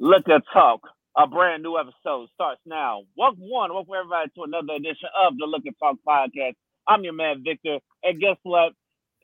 Liquor Talk, a brand new episode starts now. Welcome one, welcome everybody to another edition of the Liquor Talk podcast. I'm your man Victor, and guess what?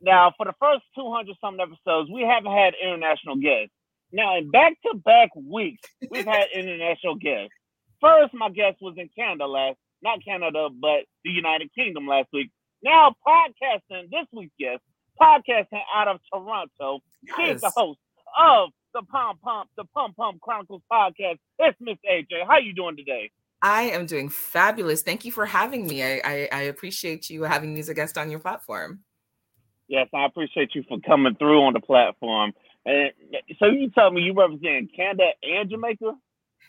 Now, for the first 200 something episodes, we haven't had international guests. Now, in back-to-back weeks, we've had international guests. First, my guest was in Canada last, not Canada, but the United Kingdom last week. Now, podcasting this week's guest, podcasting out of Toronto. Yes. He's the host of the Pum Pum, the Pum Pum Chronicles podcast. It's Miss AJ. How you doing today? I am doing fabulous. Thank you for having me. I, I, I appreciate you having me as a guest on your platform. Yes, I appreciate you for coming through on the platform. And so you tell me you represent Canada and Jamaica?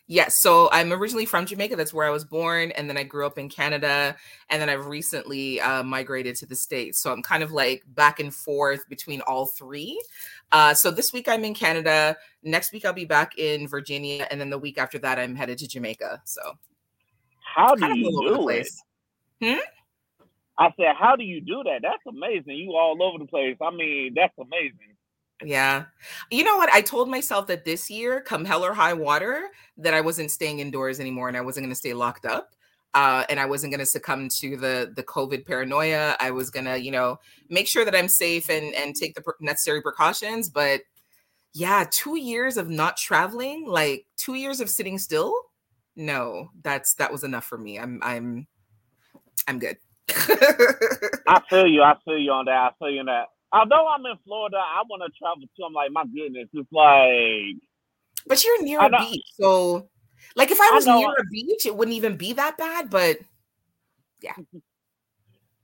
Yes, so I'm originally from Jamaica. That's where I was born, and then I grew up in Canada, and then I've recently uh, migrated to the states. So I'm kind of like back and forth between all three. Uh, so this week I'm in Canada. Next week I'll be back in Virginia, and then the week after that I'm headed to Jamaica. So How do you do it? place. Hmm? I said, how do you do that? That's amazing. You all over the place. I mean, that's amazing. Yeah. You know what? I told myself that this year, come hell or high water, that I wasn't staying indoors anymore and I wasn't going to stay locked up. Uh, and I wasn't going to succumb to the the COVID paranoia. I was going to, you know, make sure that I'm safe and and take the necessary precautions. But yeah, two years of not traveling, like two years of sitting still. No, that's that was enough for me. I'm I'm I'm good. I feel you. I feel you on that. I feel you on that. Although I'm in Florida, I want to travel too. I'm like, my goodness, it's like But you're near I a know- beach, so like if I I was know- near a beach, it wouldn't even be that bad. But Yeah,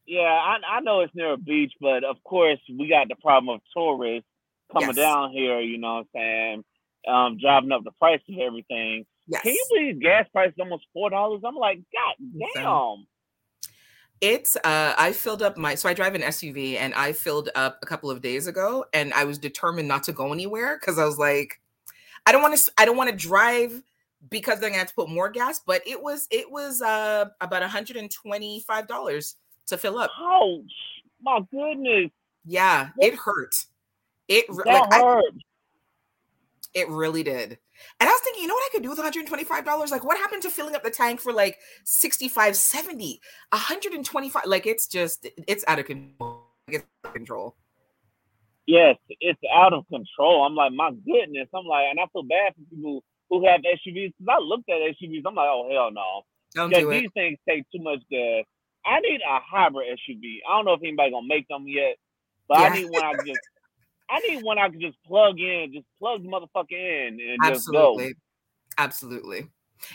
yeah, I, I know it's near a beach, but of course we got the problem of tourists coming Yes. down here. You know what I'm saying? Um, driving up the price of everything. yes, Can you believe gas prices almost four dollars? I'm like, God Insane. damn! It's uh I filled up my so I drive an SUV and I filled up a couple of days ago and I was determined not to go anywhere because I was like, I don't want to I don't want to drive because then I have to put more gas. But it was it was uh about $125 to fill up. Ouch! My goodness, Yeah, it hurt. It that like I, hurt. It really did. And I was thinking, you know what I could do with $125? Like, what happened to filling up the tank for like 65, 70, 125? Like, it's just, it's out of control. It's out of control. Yes, it's out of control. I'm like, my goodness. I'm like, and I feel bad for people who have SUVs because I looked at SUVs. I'm like, oh hell no. Don't do it. these things take too much gas. I need a hybrid SUV. I don't know if anybody gonna make them yet, but I need one I just. I need one I can just plug in, just plug the motherfucker in, and just go. Absolutely. Absolutely.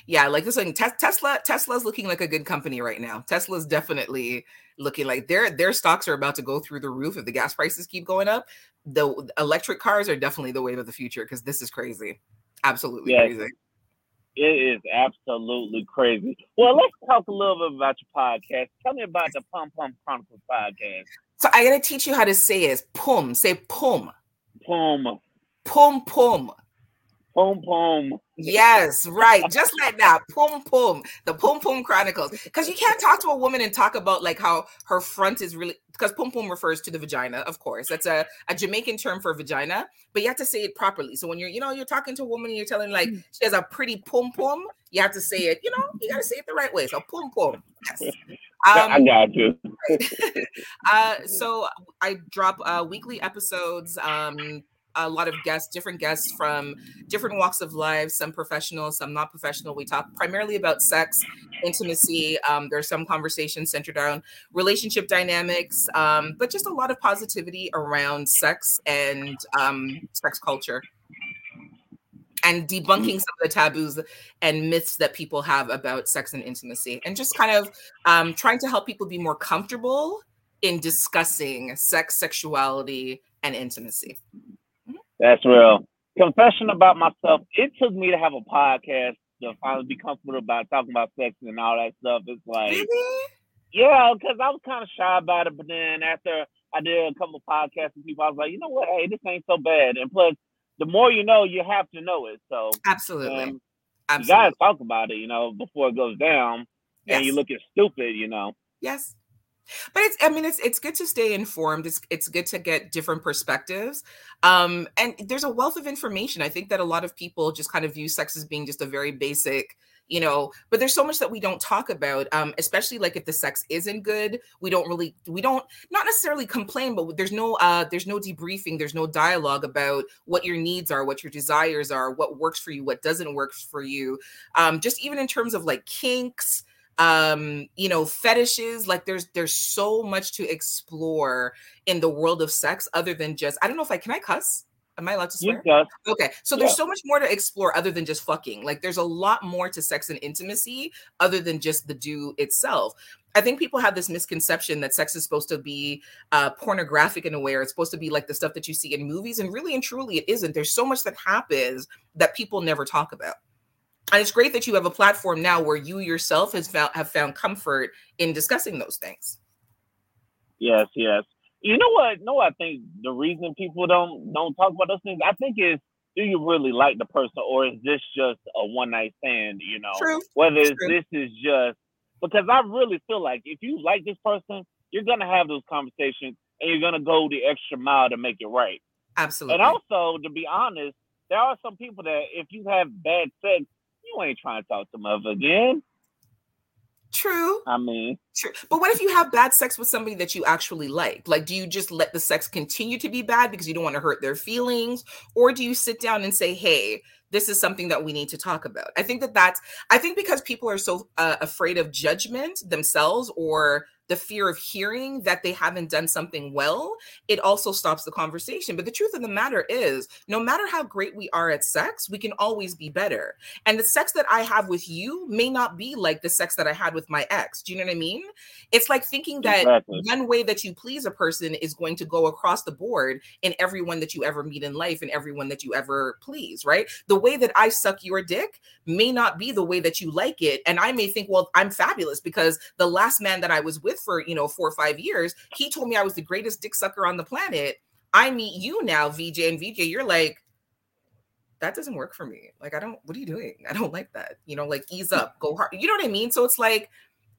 Yeah, like this thing, Tes- Tesla, Tesla's looking like a good company right now. Tesla's definitely looking like their their stocks are about to go through the roof if the gas prices keep going up. The electric cars are definitely the wave of the future because this is crazy. Absolutely Yes. crazy. It is absolutely crazy. Well, let's talk a little bit about your podcast. Tell me about the Pum Pum Chronicles podcast. So I gotta teach you how to say it. Pum. Say pum. Pum, Pum pum. pum, pum. Yes, right. Just like that. Pum pum. The Pum Pum Chronicles. Because you can't talk to a woman and talk about like how her front is really because pum pum refers to the vagina, of course. That's a, a Jamaican term for vagina, but you have to say it properly. So when you're, you know, you're talking to a woman and you're telling like mm. she has a pretty pum pum, you have to say it, you know, you gotta say it the right way. So pum pum. Yes. I Um, got you. uh, so I drop uh, weekly episodes. Um, a lot of guests, different guests from different walks of life, some professional, some not professional. We talk primarily about sex, intimacy. Um, there's some conversations centered around relationship dynamics, um, but just a lot of positivity around sex and um, sex culture. And debunking some of the taboos and myths that people have about sex and intimacy, and just kind of um, trying to help people be more comfortable in discussing sex, sexuality, and intimacy. That's real. Confession about myself. It took me to have a podcast to finally be comfortable about talking about sex and all that stuff. It's like, Really? yeah, because I was kind of shy about it. But then after I did a couple of podcasts with people, I was like, you know what? Hey, this ain't so bad. And plus, the more you know, you have to know it. So Absolutely. um, you gotta talk about it, you know, before it goes down, yes. and you looking stupid, you know. yes. but it's i mean it's it's good to stay informed it's it's good to get different perspectives um and there's a wealth of information i think that a lot of people just kind of view sex as being just a very basic you know but there's so much that we don't talk about um especially like if the sex isn't good we don't really we don't not necessarily complain but there's no uh there's no debriefing there's no dialogue about what your needs are what your desires are what works for you what doesn't work for you. Um just even in terms of like kinks um you know fetishes like there's there's so much to explore in the world of sex other than just i don't know if i can i cuss am i allowed to swear Yes. okay so there's so much more to explore other than just fucking like there's a lot more to sex and intimacy other than just the do itself I think people have this misconception that sex is supposed to be uh, pornographic in a way, or it's supposed to be like the stuff that you see in movies. And really and truly, it isn't. There's so much that happens that people never talk about and it's great that you have a platform now where you yourself has found have found comfort in discussing those things Yes, yes. You know what? No, I think the reason people don't don't talk about those things, I think is do you really like the person or is this just a one night stand? You know, True. whether this is just because I really feel like if you like this person, you're gonna have those conversations and you're gonna go the extra mile to make it right. absolutely And also, to be honest, there are some people that if you have bad sex, you ain't trying to talk to them again. True. I mean, true. But what if you have bad sex with somebody that you actually like? Like do you just let the sex continue to be bad because you don't want to hurt their feelings? Or do you sit down and say hey this is something that we need to talk about. I think that that's i think because people are so uh, afraid of judgment themselves or the fear of hearing that they haven't done something well, it also stops the conversation. But the truth of the matter is, no matter how great we are at sex, we can always be better. And the sex that I have with you may not be like the sex that I had with my ex. Do you know what I mean? It's like thinking that Exactly. one way that you please a person is going to go across the board in everyone that you ever meet in life and everyone that you ever please, right? The way that I suck your dick may not be the way that you like it. And I may think, well, I'm fabulous because the last man that I was with for, you know, four or five years, he told me I was the greatest dick sucker on the planet. I meet you now, VJ, and VJ, you're like, that doesn't work for me. Like, I don't, what are you doing? I don't like that. You know, like ease up, go hard. You know what I mean? So it's like,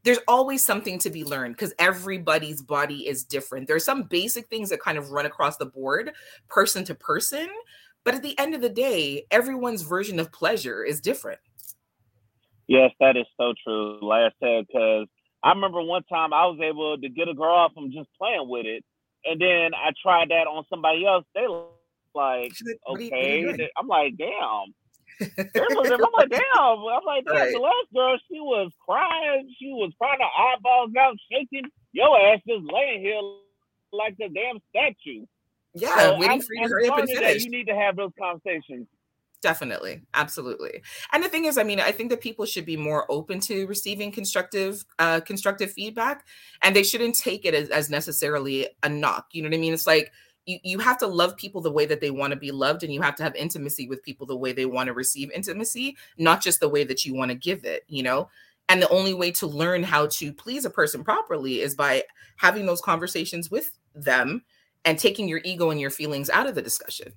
there's always something to be learned because everybody's body is different. There's some basic things that kind of run across the board, person to person. But at the end of the day, everyone's version of pleasure is different. Yes, that is so true. Like I said, because I remember one time I was able to get a girl off from just playing with it, and then I tried that on somebody else. They like, She's like, "What are you- what are you okay. I'm like, damn. I'm like, damn. I'm like, damn. Right. The last girl, she was crying. She was crying her eyeballs out, shaking. Your ass just laying here like a damn statue. Yeah, So waiting I'm- for you to hurry up and finish. You need to have those conversations. Definitely, absolutely. And the thing is, I mean, I think that people should be more open to receiving constructive, uh, constructive feedback, and they shouldn't take it as, as necessarily a knock. You know what I mean? It's like you, you have to love people the way that they want to be loved, and you have to have intimacy with people the way they want to receive intimacy, not just the way that you want to give it. You know. And the only way to learn how to please a person properly is by having those conversations with them and taking your ego and your feelings out of the discussion.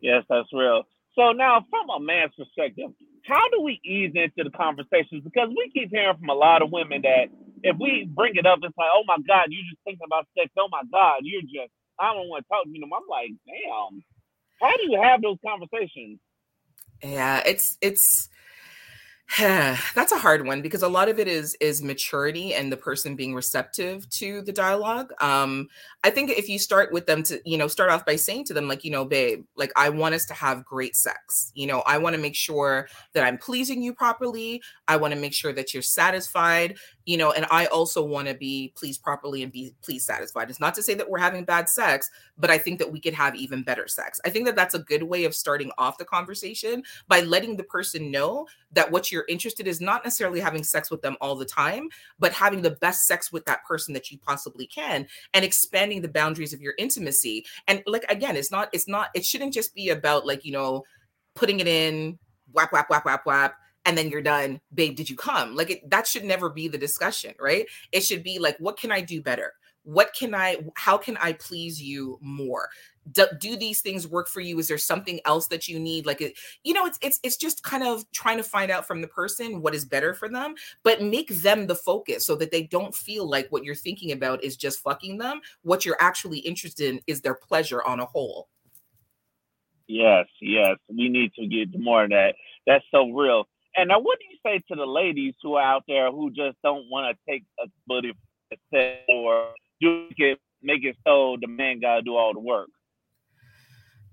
Yes, that's real. So now, from a man's perspective, how do we ease into the conversations? Because we keep hearing from a lot of women that if we bring it up, it's like, oh my God, you're just thinking about sex. Oh my God, you're just, I don't want to talk to you. I'm like, damn. How do you have those conversations? Yeah, it's it's that's a hard one because a lot of it is is maturity and the person being receptive to the dialogue. Um, I think if you start with them to, you know, start off by saying to them, like, you know, babe, like I want us to have great sex. You know, I want to make sure that I'm pleasing you properly. I want to make sure that you're satisfied, you know, and I also want to be pleased properly and be pleased satisfied. It's not to say that we're having bad sex, but I think that we could have even better sex. I think that that's a good way of starting off the conversation by letting the person know that what you're interested is not necessarily having sex with them all the time, but having the best sex with that person that you possibly can and expanding the boundaries of your intimacy. And like again, it's not it's not it shouldn't just be about like, you know, putting it in whap whap whap whap whap and then you're done. Babe, did you come? Like it, that should never be the discussion, right? It should be like what can I do better? What can I how can I please you more? do, do, these things work for you is there something else that you need like it, you know it's it's it's just kind of trying to find out from the person what is better for them but make them the focus so that they don't feel like what you're thinking about is just fucking them what you're actually interested in is their pleasure on a whole yes yes we need to get more of that that's so real and now what do you say to the ladies who are out there who just don't want to take a buddy or do it make it so the man gotta do all the work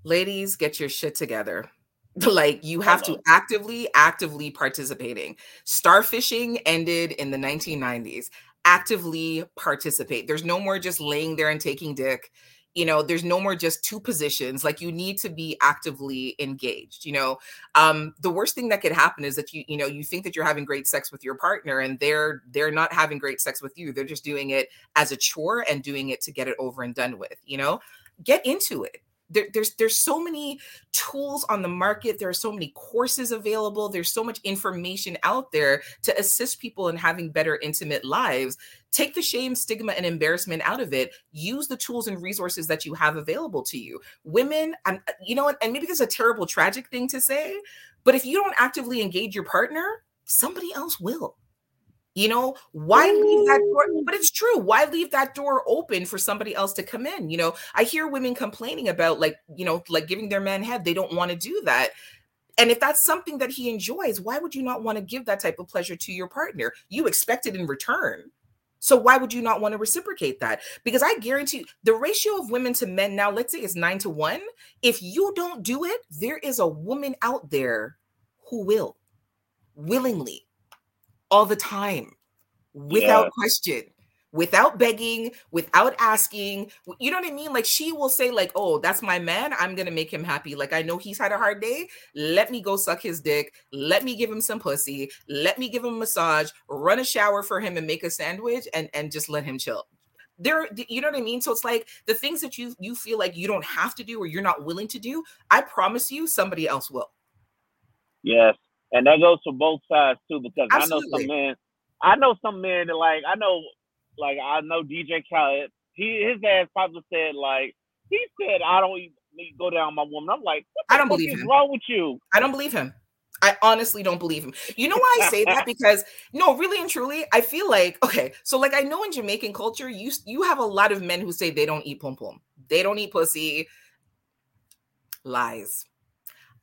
ladies, get your shit together. like you have to actively, actively participating. Starfishing ended in the 1990s. Actively participate. There's no more just laying there and taking dick you know there's no more just two positions like you need to be actively engaged you know? Um the worst thing that could happen is that you you know you think that you're having great sex with your partner and they're they're not having great sex with you they're just doing it as a chore and doing it to get it over and done with you know? Get into it there, there's there's so many tools on the market there are so many courses available there's so much information out there to assist people in having better intimate lives. Take the shame stigma and embarrassment out of it. Use the tools and resources that you have available to you. Women and you know and maybe it's a terrible tragic thing to say but if you don't actively engage your partner somebody else will you know, why leave that door? But it's true. Why leave that door open for somebody else to come in? You know, I hear women complaining about like, you know, like giving their man head. They don't want to do that. And if that's something that he enjoys, why would you not want to give that type of pleasure to your partner? You expect it in return. So why would you not want to reciprocate that? Because I guarantee you, the ratio of women to men now, let's say it's nine to one. If you don't do it, there is a woman out there who will willingly all the time without yeah. question without begging without asking. You know what i mean? Like she will say like oh that's my man. I'm gonna make him happy. Like i know he's had a hard day. Let me go suck his dick. Let me give him some pussy. Let me give him a massage. Run a shower for him and make a sandwich and and just let him chill. There you know what i mean? So it's like the things that you you feel like you don't have to do or you're not willing to do i promise you somebody else will. Yes and that goes for both sides too, because Absolutely. I know some men. I know some men that like I know, like I know DJ Khaled. He his ass probably said like he said I don't even go down my woman. I'm like, I don't believe him. Wrong with you? I don't believe him. I honestly don't believe him. You know why I say that? Because no, really and truly, I feel like okay. So like I know in Jamaican culture, you you have a lot of men who say they don't eat pum pum, they don't eat pussy. Lies.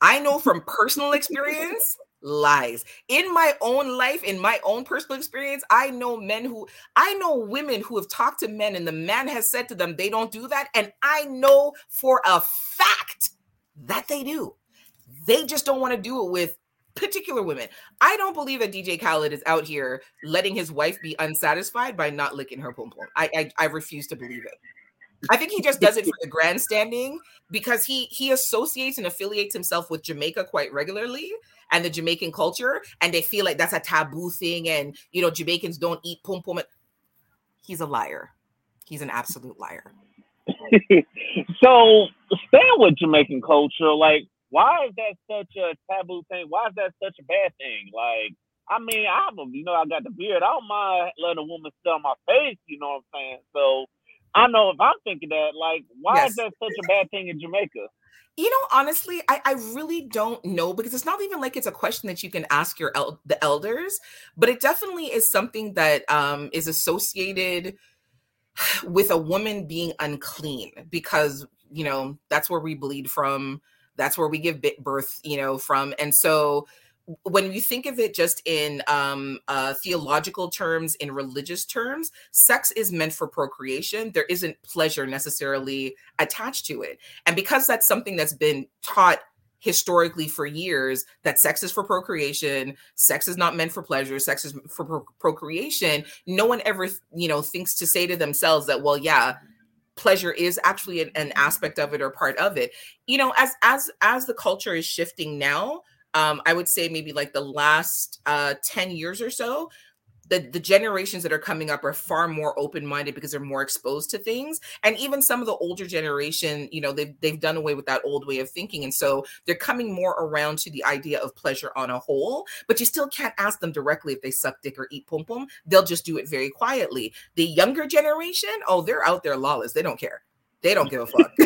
I know from personal experience lies. In my own life, in my own personal experience, I know men who, I know women who have talked to men and the man has said to them, they don't do that. And I know for a fact that they do. They just don't want to do it with particular women. I don't believe that DJ Khaled is out here letting his wife be unsatisfied by not licking her pum pum. I, I, I refuse to believe it. I think he just does it for the grandstanding because he he associates and affiliates himself with Jamaica quite regularly and the Jamaican culture, and they feel like that's a taboo thing, and you know Jamaicans don't eat pum pum. He's a liar. He's an absolute liar. so staying with Jamaican culture, like why is that such a taboo thing? Why is that such a bad thing? Like, I mean, I have a, you know, I got the beard. I don't mind letting a woman sit on my face. You know what I'm saying? So I know if I'm thinking that, like, why yes. is that such a bad thing in Jamaica? You know, honestly, I, I really don't know because it's not even like it's a question that you can ask your el- the elders, but it definitely is something that um, is associated with a woman being unclean because you know that's where we bleed from, that's where we give birth, you know, from, and so when you think of it just in um, uh, theological terms, in religious terms, sex is meant for procreation. There isn't pleasure necessarily attached to it. And because that's something that's been taught historically for years that sex is for procreation sex is not meant for pleasure sex is for pro- procreation no one ever you know thinks to say to themselves that well yeah pleasure is actually an, an aspect of it or part of it you know as as as the culture is shifting now um, I would say maybe like the last uh, 10 years or so, the, the generations that are coming up are far more open-minded because they're more exposed to things. And even some of the older generation you know they've, they've done away with that old way of thinking and so they're coming more around to the idea of pleasure on a whole but you still can't ask them directly if they suck dick or eat pum pum they'll just do it very quietly. The younger generation oh they're out there lawless. They don't care They don't give a fuck.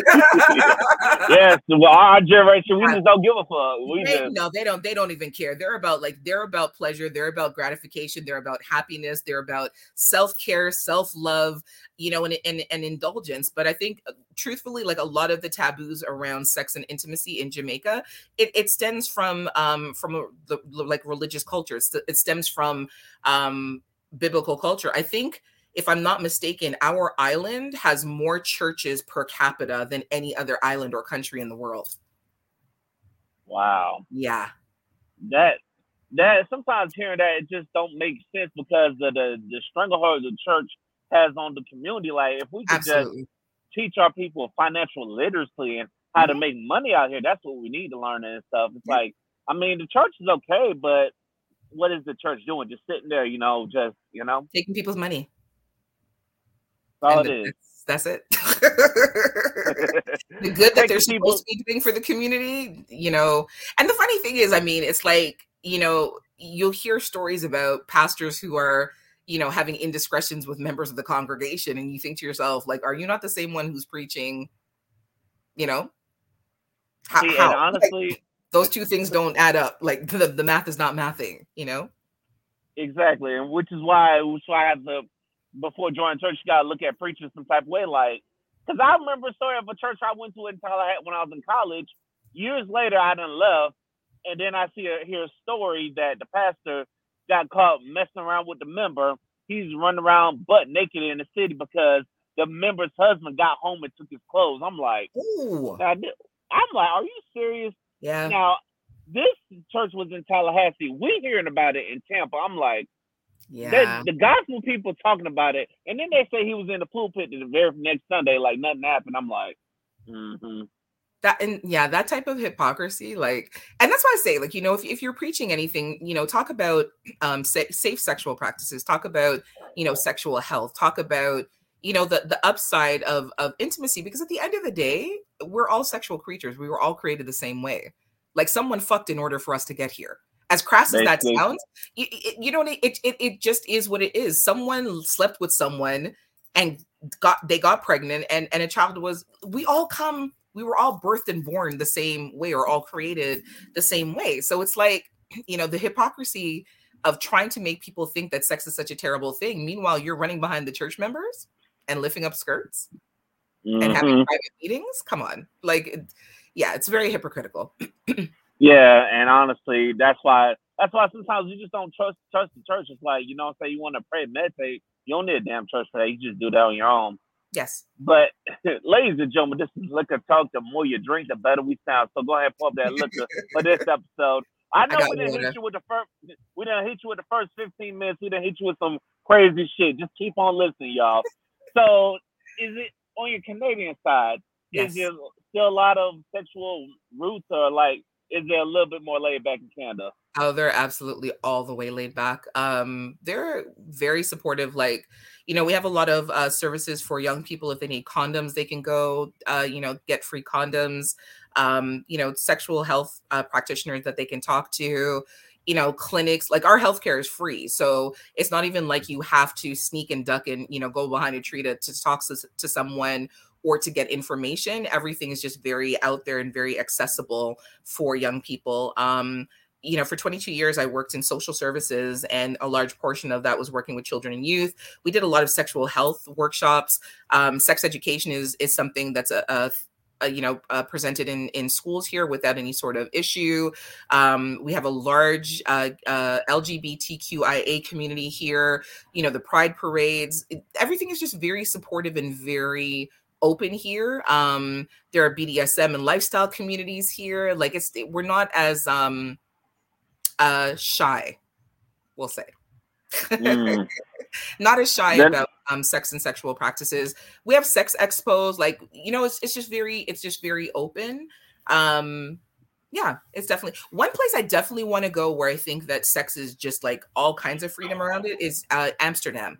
yes, well, our generation, we just don't give a fuck. We they, just no, they don't. They don't even care. They're about like they're about pleasure. They're about gratification. They're about happiness. They're about self care, self love. You know, and, and and indulgence. But I think, uh, truthfully, like a lot of the taboos around sex and intimacy in Jamaica, it, it stems from um from a, the like religious culture. It's, it stems from um biblical culture. I think if I'm not mistaken, our island has more churches per capita than any other island or country in the world. wow. Yeah. That that sometimes hearing that it just don't make sense because of the the stranglehold the church has on the community. Like if we could just teach our people financial literacy and how to Mhm. make money out here, that's what we need to learn and stuff. It's Yeah. like I mean the church is okay, but what is the church doing? Just sitting there, you know, just you know, Taking people's money. That's all it is. that's, that's it. the good that they're Taking people- supposed to be doing for the community, you know. And the funny thing is, I mean, it's like, you know, you'll hear stories about pastors who are, you know, having indiscretions with members of the congregation, and you think to yourself, like, are you not the same one who's preaching, you know? How, See, and how? Like, honestly, those two things don't add up. Like the, the math is not mathing, you know? Exactly, and which is why which is why I have to before joining church, you gotta look at preachers some type of way, like because I remember a story of a church I went to in Tallahassee when I was in college. Years later, I done left, and then I see a, hear a story that the pastor got caught messing around with the member. He's running around butt naked in the city because the member's husband got home and took his clothes. I'm like, Ooh. I'm like, are you serious? Yeah. Now, this church was in Tallahassee. We hearing about it in Tampa. I'm like. Yeah. The, the gospel people talking about it, and then they say he was in the pulpit the very next Sunday, like nothing happened. I'm like, mm-hmm. that and yeah that type of hypocrisy like and that's why i say like you know if, if you're preaching anything you know talk about um sa- safe sexual practices talk about you know sexual health talk about you know the the upside of of intimacy because at the end of the day we're all sexual creatures we were all created the same way like someone fucked in order for us to get here as crass as that sounds you, you know it, it it just is what it is. Someone slept with someone and got they got pregnant and and a child was we all come we were all birthed and born the same way or all created the same way. So it's like you know the hypocrisy of trying to make people think that sex is such a terrible thing. Meanwhile you're running behind the church members and lifting up skirts and having Mhm. private meetings? Come on. Like yeah it's very hypocritical Yeah, and honestly, that's why that's why sometimes you just don't trust trust the church. It's like you know, say you want to pray, meditate, you don't need a damn church for that. You just do that on your own. yes But ladies and gentlemen, this is liquor talk. The more you drink, the better we sound. So go ahead, and pump that liquor for this episode. I know got we didn't water. hit you with the first. We didn't hit you with the first fifteen minutes. We didn't hit you with some crazy shit. Just keep on listening, y'all. So, is it on your Canadian side? Yes. Is there still a lot of sexual roots, or like is there a little bit more laid back in Canada? Oh, they're absolutely all the way laid back. Um, they're very supportive. Like, you know, we have a lot of uh, services for young people. If they need condoms, they can go, uh, you know, get free condoms. Um, you know, sexual health uh, practitioners that they can talk to. You know, clinics like our healthcare is free, so it's not even like you have to sneak and duck and you know go behind a tree to, to talk to, to someone or to get information. Everything is just very out there and very accessible for young people. Um, you know, for 22 years, I worked in social services, and a large portion of that was working with children and youth. We did a lot of sexual health workshops. Um, sex education is is something that's a, a uh, you know, uh, presented in in schools here without any sort of issue. Um, we have a large uh, uh, LGBTQIA community here. You know, the Pride parades. It- everything is just very supportive and very open here. Um, there are BDSM and lifestyle communities here. Like it's we're not as um, uh, shy, we'll say. Mm. not as shy Then- about um, sex and sexual practices. We have sex expos, like you know, it's it's just very it's just very open. Um, yeah, it's definitely one place I definitely want to go where I think that sex is just like all kinds of freedom around it is uh, Amsterdam.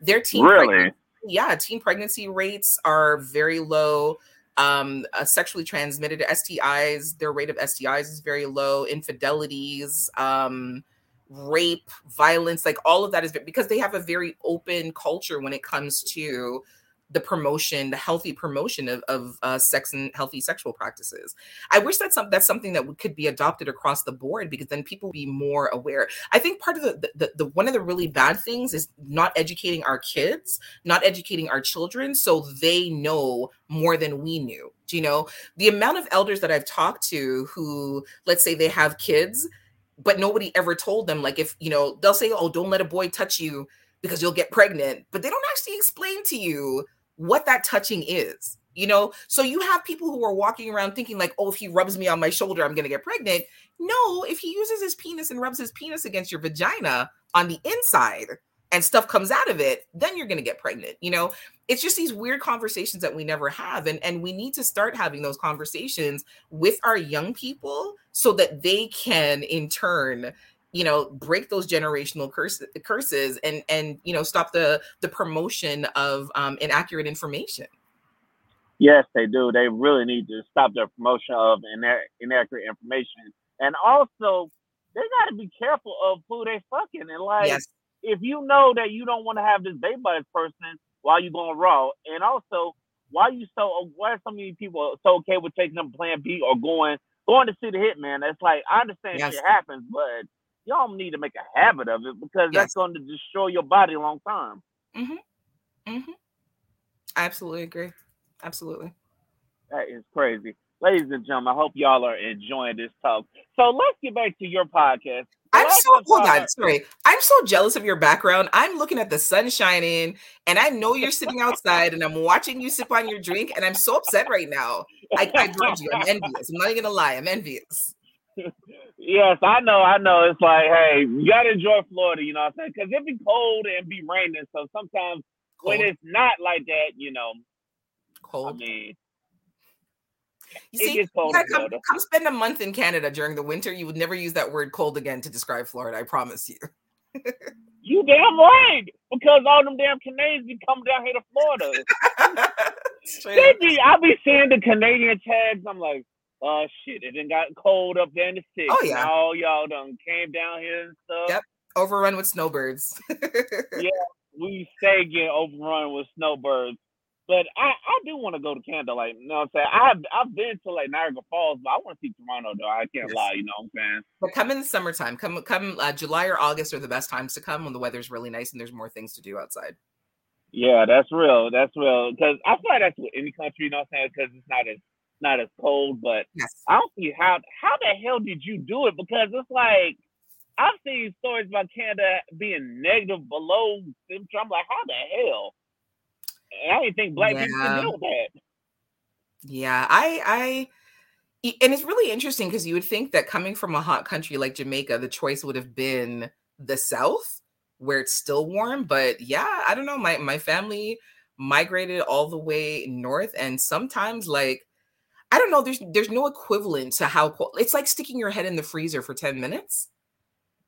Their team Really? Yeah, teen pregnancy rates are very low. Um, uh, sexually transmitted STIs, their rate of STIs is very low. Infidelities, um, rape, violence, like all of that is because they have a very open culture when it comes to the promotion, the healthy promotion of, of uh, sex and healthy sexual practices. I wish that's some, that's something that could be adopted across the board because then people be more aware. I think part of the, the, the one of the really bad things is not educating our kids, not educating our children, so they know more than we knew. Do you know the amount of elders that I've talked to who, let's say, they have kids, but nobody ever told them, like, if you know, they'll say, "Oh, don't let a boy touch you." because you'll get pregnant, but they don't actually explain to you what that touching is. You know, so you have people who are walking around thinking like, "Oh, if he rubs me on my shoulder, I'm to get pregnant." No, if he uses his penis and rubs his penis against your vagina on the inside and stuff comes out of it, then you're to get pregnant. You know, it's just these weird conversations that we never have and and we need to start having those conversations with our young people so that they can in turn you know break those generational curse, curses and and you know stop the the promotion of um, inaccurate information yes they do they really need to stop the promotion of inaccurate information and also they got to be careful of who they fucking and like yes. if you know that you don't want to have this baby by this person while you going raw and also why you so why are so many people so okay with taking them plan b or going going to see the hitman it's like i understand yes. shit happens but y'all need to make a habit of it because yes. that's going to destroy your body long term. Mm-hmm. Mm-hmm. I absolutely agree. Absolutely. That is crazy. Ladies and gentlemen, I hope y'all are enjoying this talk. So let's get back to your podcast. I'm so hold on, sorry. I'm so jealous of your background. I'm looking at the sun shining, and I know you're sitting outside, and I'm watching you sip on your drink, and I'm so upset right now. I, I you. I'm envious. I'm not even gonna lie. I'm envious. Yes, I know, I know. It's like, hey, you gotta enjoy Florida, you know what I'm saying? Because it be cold and be raining. So sometimes cold. when it's not like that, you know, cold. I mean, you see, you come, come spend a month in Canada during the winter. You would never use that word cold again to describe Florida. I promise you. you damn right, because all them damn Canadians be coming down here to Florida. they be, I be seeing the Canadian tags. I'm like, uh shit, it done got cold up there in the city. Oh yeah. All y'all done came down here and stuff. Yep. Overrun with snowbirds. yeah, we stay getting overrun with snowbirds. But I, I do want to go to Canada, like you know what I'm saying. I have I've been to like Niagara Falls, but I want to see Toronto though. I can't yes. lie, you know what I'm saying. But come in the summertime. Come come uh, July or August are the best times to come when the weather's really nice and there's more things to do outside. Yeah, that's real. That's real. Because I feel like that's what any country, you know what I'm saying? Because it's not as not as cold, but yes. I don't see how how the hell did you do it? Because it's like I've seen stories about Canada being negative below temperature. I'm like, how the hell? And I didn't think black yeah. people could deal that. Yeah, I I and it's really interesting because you would think that coming from a hot country like Jamaica, the choice would have been the South, where it's still warm. But yeah, I don't know. My my family migrated all the way north, and sometimes like I don't know. There's there's no equivalent to how cold. It's like sticking your head in the freezer for ten minutes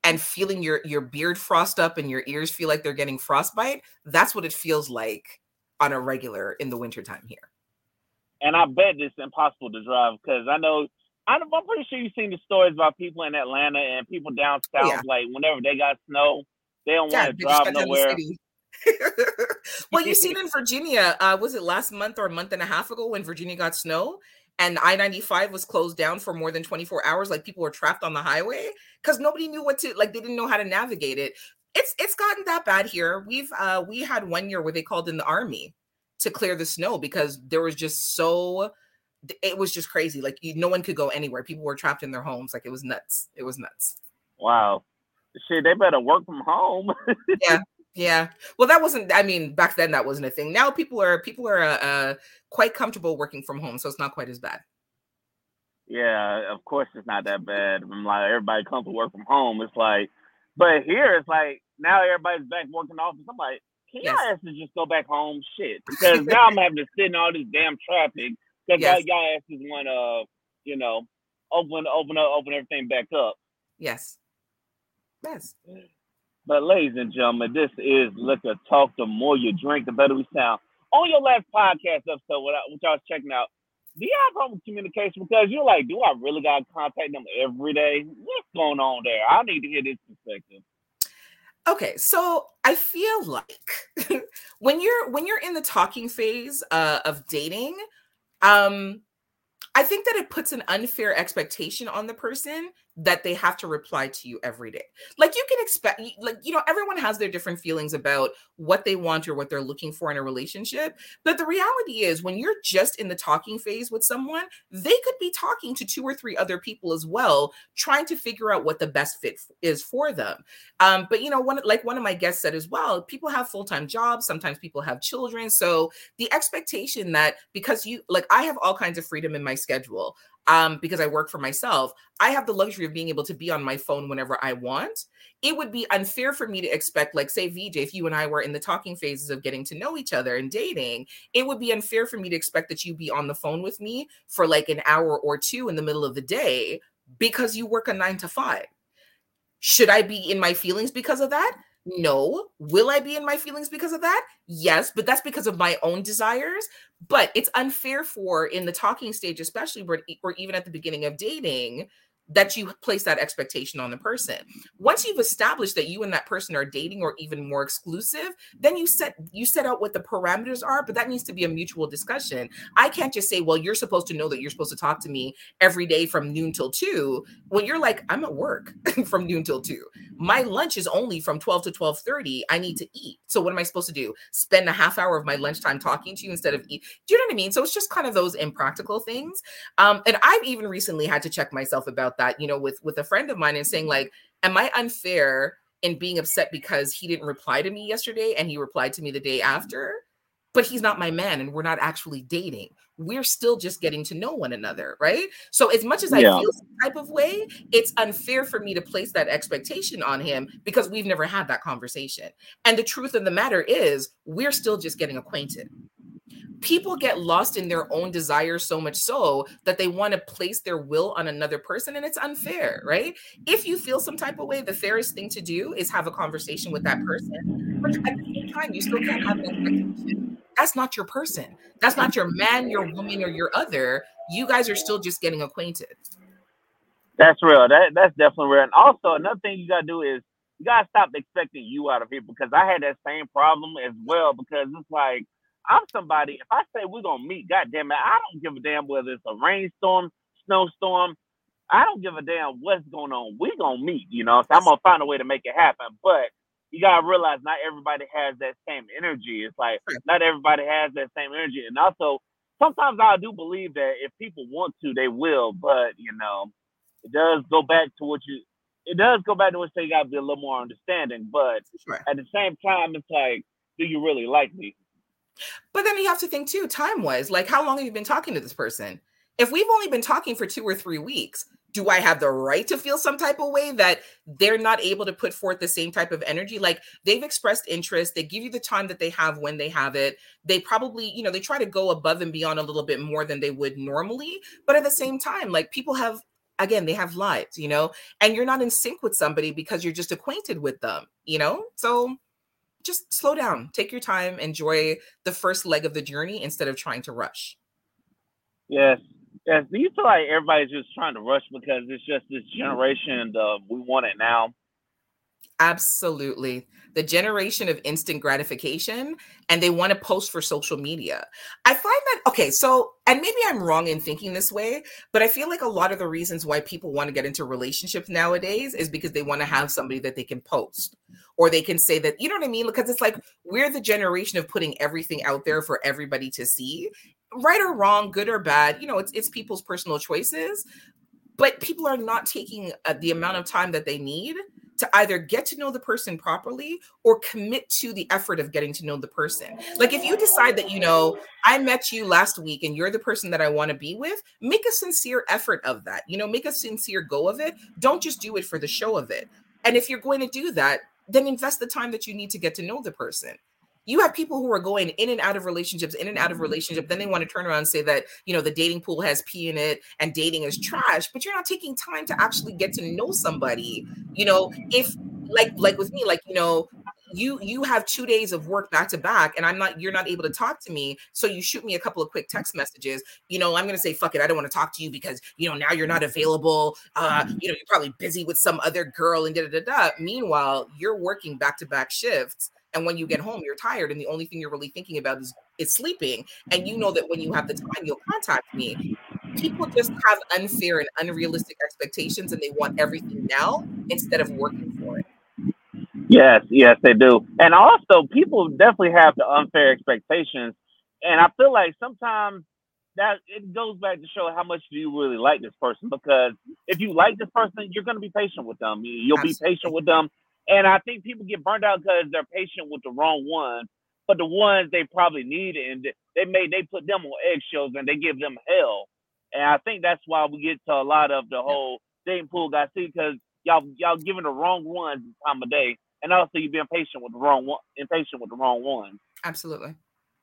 and feeling your your beard frost up and your ears feel like they're getting frostbite. That's what it feels like on a regular in the wintertime here. And I bet it's impossible to drive because I know I'm pretty sure you've seen the stories about people in Atlanta and people down south. Yeah. Like whenever they got snow, they don't yeah, want to drive nowhere. well, you seen in Virginia, uh, was it last month or a month and a half ago when Virginia got snow? And I-95 was closed down for more than 24 hours like people were trapped on the highway cuz nobody knew what to like they didn't know how to navigate it. It's it's gotten that bad here. We've uh we had one year where they called in the army to clear the snow because there was just so it was just crazy. Like you, no one could go anywhere. People were trapped in their homes. Like it was nuts. It was nuts. Wow. Shit they better work from home. Yeah yeah. Well, that wasn't. I mean, back then that wasn't a thing. Now people are people are uh, uh, quite comfortable working from home, so it's not quite as bad. Yeah, of course it's not that bad. I'm like everybody comes to work from home. It's like, but here it's like now everybody's back working office. I'm like, can y'all asses just go back home? Shit, because now I'm having to sit in all this damn traffic because yes. y'all asses want to, you know, open open up open everything back up. Yes. Yes. But ladies and gentlemen, this is Liquor Talk. The more you drink, the better we sound. On your last podcast episode, what I, I was checking out, do you have problem with communication? Because you're like, do I really got to contact them every day? What's going on there? I need to hear this perspective. Okay, so I feel like when you're when you're in the talking phase uh, of dating, um, I think that it puts an unfair expectation on the person that they have to reply to you every day. Like you can expect, like, you know, everyone has their different feelings about what they want or what they're looking for in a relationship. But the reality is, when you're just in the talking phase with someone, they could be talking to two or three other people as well, trying to figure out what the best fit is for them. Um, but, you know, one, like one of my guests said as well, people have full time jobs, sometimes people have children. So the expectation that because you, like, I have all kinds of freedom in my schedule um, because I work for myself, I have the luxury of being able to be on my phone whenever I want. It would be unfair for me to expect, like, say, VJ, if you and I were in the talking phases of getting to know each other and dating, it would be unfair for me to expect that you be on the phone with me for like an hour or two in the middle of the day because you work a nine to five. Should I be in my feelings because of that? No. Will I be in my feelings because of that? Yes, but that's because of my own desires. But it's unfair for in the talking stage, especially or, even at the beginning of dating, that you place that expectation on the person. Once you've established that you and that person are dating or even more exclusive, then you set you set out what the parameters are, but that needs to be a mutual discussion. I can't just say, "Well, you're supposed to know that you're supposed to talk to me every day from noon till 2." When you're like, "I'm at work from noon till 2. My lunch is only from 12 to 12:30. I need to eat." So what am I supposed to do? Spend a half hour of my lunchtime talking to you instead of eat. Do you know what I mean? So it's just kind of those impractical things. Um, and I've even recently had to check myself about that, you know, with with a friend of mine and saying like, am I unfair in being upset because he didn't reply to me yesterday and he replied to me the day mm-hmm. after? But he's not my man and we're not actually dating. We're still just getting to know one another, right? So as much as I yeah. feel some type of way, it's unfair for me to place that expectation on him because we've never had that conversation. And the truth of the matter is, we're still just getting acquainted people get lost in their own desires so much so that they want to place their will on another person and it's unfair right? If you feel some type of way the fairest thing to do is have a conversation with that person but at the same time you still can't have an expectation that's not your person. That's not your man your woman or your other. You guys are still just getting acquainted. That's real. That that's definitely real. And also another thing you gotta do is you gotta stop expecting you out of people because i had that same problem as well because it's like I'm somebody. If I say we're gonna meet, goddamn it, I don't give a damn whether it's a rainstorm, snowstorm. I don't give a damn what's going on. We're gonna meet, you know. So I'm gonna find a way to make it happen. But you gotta realize not everybody has that same energy. It's like not everybody has that same energy, and also sometimes I do believe that if people want to, they will. But you know, it does go back to what you. It does go back to what you say. You gotta be a little more understanding. But sure. at the same time, it's like, do you really like me? But then you have to think too, time wise, like how long have you been talking to this person? If we've only been talking for two or three weeks, do I have the right to feel some type of way that they're not able to put forth the same type of energy? Like they've expressed interest, they give you the time that they have when they have it. They probably, you know, they try to go above and beyond a little bit more than they would normally. But at the same time, like people have, again, they have lives, you know, and you're not in sync with somebody because you're just acquainted with them, you know? So just slow down, take your time, enjoy the first leg of the journey instead of trying to rush. Yes. Yes. Do you feel like everybody's just trying to rush because it's just this generation of we want it now? Absolutely. The generation of instant gratification, and they want to post for social media. I find that, okay, so, and maybe I'm wrong in thinking this way, but I feel like a lot of the reasons why people want to get into relationships nowadays is because they want to have somebody that they can post or they can say that, you know what I mean? Because it's like we're the generation of putting everything out there for everybody to see. Right or wrong, good or bad, you know, it's it's people's personal choices, but people are not taking uh, the amount of time that they need to either get to know the person properly or commit to the effort of getting to know the person. Like if you decide that, you know, I met you last week and you're the person that I want to be with, make a sincere effort of that. You know, make a sincere go of it. Don't just do it for the show of it. And if you're going to do that, then invest the time that you need to get to know the person. You have people who are going in and out of relationships, in and out of mm-hmm. relationship. Then they want to turn around and say that you know the dating pool has pee in it and dating is trash. But you're not taking time to actually get to know somebody. You know, if like like with me, like you know, you you have two days of work back to back and i'm not you're not able to talk to me so you shoot me a couple of quick text messages you know i'm gonna say fuck it i don't want to talk to you because you know now you're not available uh you know you're probably busy with some other girl and da da da da meanwhile you're working back to back shifts and when you get home you're tired and the only thing you're really thinking about is is sleeping and you know that when you have the time you'll contact me people just have unfair and unrealistic expectations and they want everything now instead of working for it Yes, yes, they do. And also, people definitely have the unfair expectations. And I feel like sometimes that it goes back to show how much do you really like this person. Because if you like this person, you're going to be patient with them. You'll Absolutely. be patient with them. And I think people get burned out because they're patient with the wrong one, but the ones they probably need, and they may they put them on eggshells and they give them hell. And I think that's why we get to a lot of the whole dating pool guy see because y'all y'all giving the wrong ones the time of day and also you being patient with the wrong one, impatient with the wrong one. Absolutely,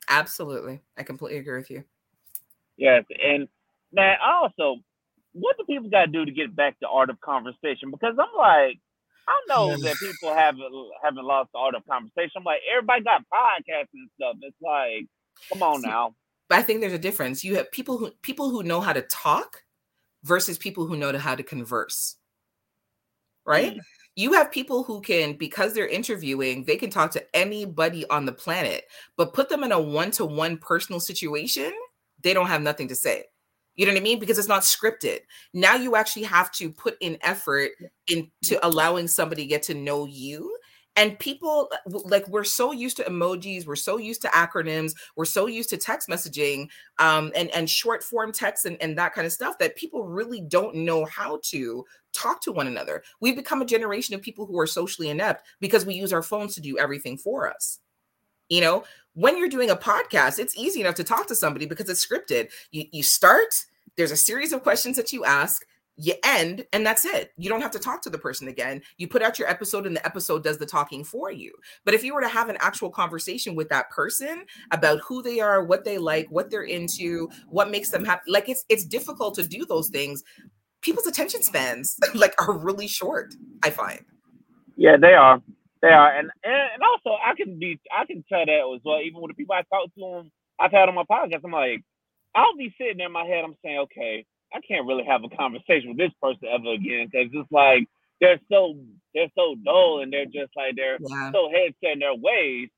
absolutely, I completely agree with you. Yes, and man, also, what do people got to do to get back to art of conversation? Because I'm like, I know that people haven't haven't lost the art of conversation. I'm like, everybody got podcasts and stuff. It's like, come on now. But I think there's a difference. You have people who people who know how to talk versus people who know how to converse. Right? Mm you have people who can because they're interviewing they can talk to anybody on the planet but put them in a one-to-one personal situation they don't have nothing to say you know what i mean? Because it's not scripted. Now you actually have to put in effort into allowing somebody to get to know you. And people uh, like we're so used to emojis we're so used to acronyms we're so used to text messaging um, and and short form text and, and that kind of stuff that people really don't know how to talk to one another. We've become a generation of people who are socially inept because we use our phones to do everything for us. You know when you're doing a podcast it's easy enough to talk to somebody because it's scripted. You, you start there's a series of questions that you ask you end and that's it. You don't have to talk to the person again. You put out your episode and the episode does the talking for you. But if you were to have an actual conversation with that person about who they are what they like what they're into what makes them happy like it's it's difficult to do those things. People's attention spans like are really short i find. Yeah they are they are and and also i can be i can tell that as well even with the people i talk to them i've had on my podcast i'm like i'll be sitting in my head i'm saying okay I can't really have a conversation with this person ever again because it's like they're so they're so dull and they're just like they're yeah. so head set in their ways.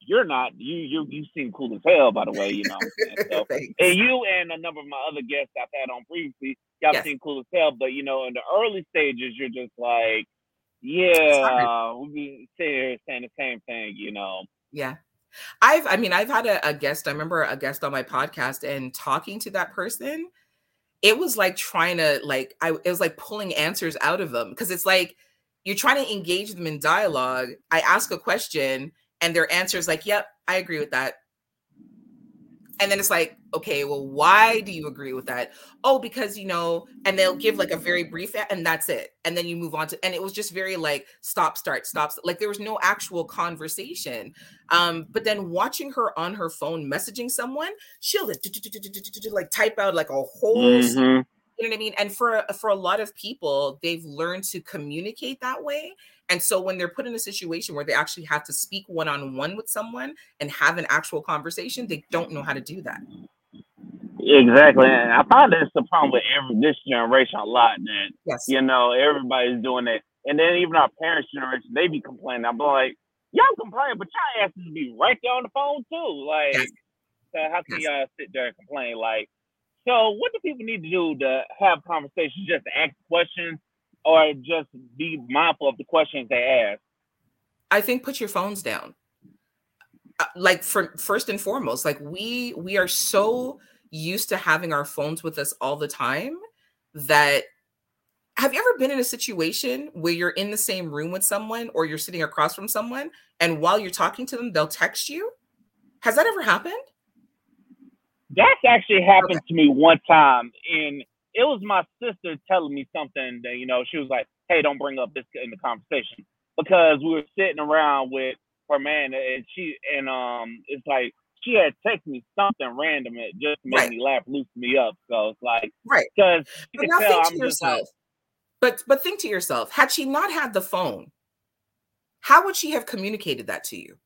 You're not you you you seem cool as hell by the way, you know. so, and you and a number of my other guests I've had on previously, y'all yes. seem cool as hell, but you know, in the early stages, you're just like, yeah, uh, we be sitting here saying the same thing, you know. Yeah. I've, I mean, I've had a, a guest. I remember a guest on my podcast and talking to that person it was like trying to like I it was like pulling answers out of them because it's like you're trying to engage them in dialogue. I ask a question and their answer is like, "Yep, I agree with that." And then it's like, okay, well, why do you agree with that? Oh, because you know, and they'll give like a very brief, and that's it. And then you move on to, and it was just very like stop, start, stops. Like there was no actual conversation. Um, but then watching her on her phone messaging someone, she'll like type out like a whole. Mm-hmm. You know what I mean? And for for a lot of people, they've learned to communicate that way. And so when they're put in a situation where they actually have to speak one on one with someone and have an actual conversation, they don't know how to do that. Exactly. And I find that's the problem with every this generation a lot that yes. you know, everybody's doing it. And then even our parents' generation, they be complaining. I'm like, y'all complain, but y'all asses be right there on the phone too. Like yes. so how can yes. y'all sit there and complain? Like, so what do people need to do to have conversations, just ask questions or just be mindful of the questions they ask? I think put your phones down. Uh, like for first and foremost, like we we are so used to having our phones with us all the time that have you ever been in a situation where you're in the same room with someone or you're sitting across from someone and while you're talking to them they'll text you has that ever happened that's actually happened okay. to me one time and it was my sister telling me something that you know she was like hey don't bring up this in the conversation because we were sitting around with her man and she and um it's like she had texted me something random It just made right. me laugh, loosen me up. So it's like, right? Because but now think I'm to yourself. Like, but but think to yourself, had she not had the phone, how would she have communicated that to you?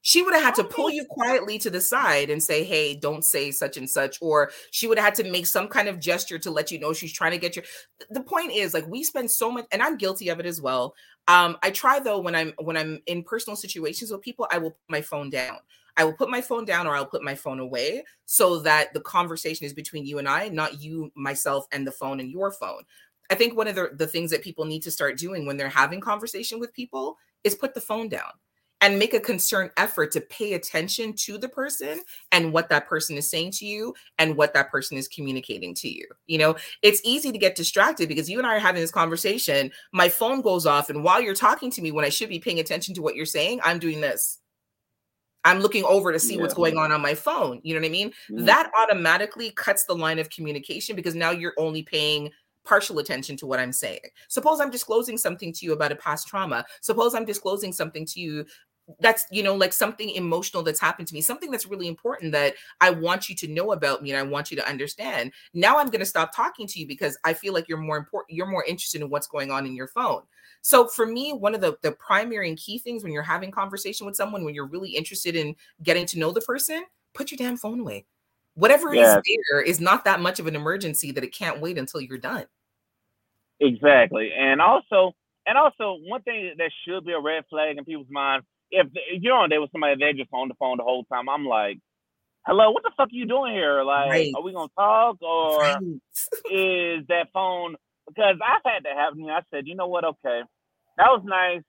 She would have had to pull you quietly to the side and say, Hey, don't say such and such. Or she would have had to make some kind of gesture to let you know she's trying to get you. The point is, like, we spend so much, and I'm guilty of it as well. Um, I try though when I'm when I'm in personal situations with people, I will put my phone down. I will put my phone down or I'll put my phone away so that the conversation is between you and I, not you, myself, and the phone and your phone. I think one of the, the things that people need to start doing when they're having conversation with people is put the phone down and make a concerned effort to pay attention to the person and what that person is saying to you and what that person is communicating to you. You know, it's easy to get distracted because you and I are having this conversation. My phone goes off, and while you're talking to me, when I should be paying attention to what you're saying, I'm doing this. I'm looking over to see yeah. what's going on on my phone. You know what I mean? Mm. That automatically cuts the line of communication because now you're only paying partial attention to what I'm saying. Suppose I'm disclosing something to you about a past trauma. Suppose I'm disclosing something to you that's you know like something emotional that's happened to me something that's really important that i want you to know about me and i want you to understand. Now i'm going to stop talking to you because i feel like you're more important you're more interested in what's going on in your phone. So for me one of the the primary and key things when you're having conversation with someone when you're really interested in getting to know the person put your damn phone away. Whatever yeah. is there is not that much of an emergency that it can't wait until you're done. Exactly and also and also one thing that should be a red flag in people's mind if, you're on there with somebody they're just on the phone the whole time, I'm like, hello, what the fuck are you doing here? Like, right. are we gonna talk or right. is that phone? Because I've had that happen. I said, you know what? Okay, that was nice.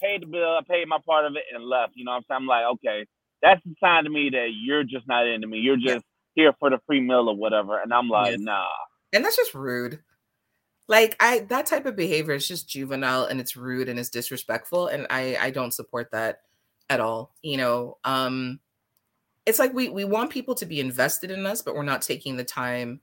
Paid the bill. I paid my part of it and left. You know what I'm saying? I'm like, okay, that's a sign to me that you're just not into me. You're just yeah. here for the free meal or whatever. And I'm like, yes. nah. And that's just rude like i that type of behavior is just juvenile and it's rude and it's disrespectful and i i don't support that at all you know um it's like we we want people to be invested in us but we're not taking the time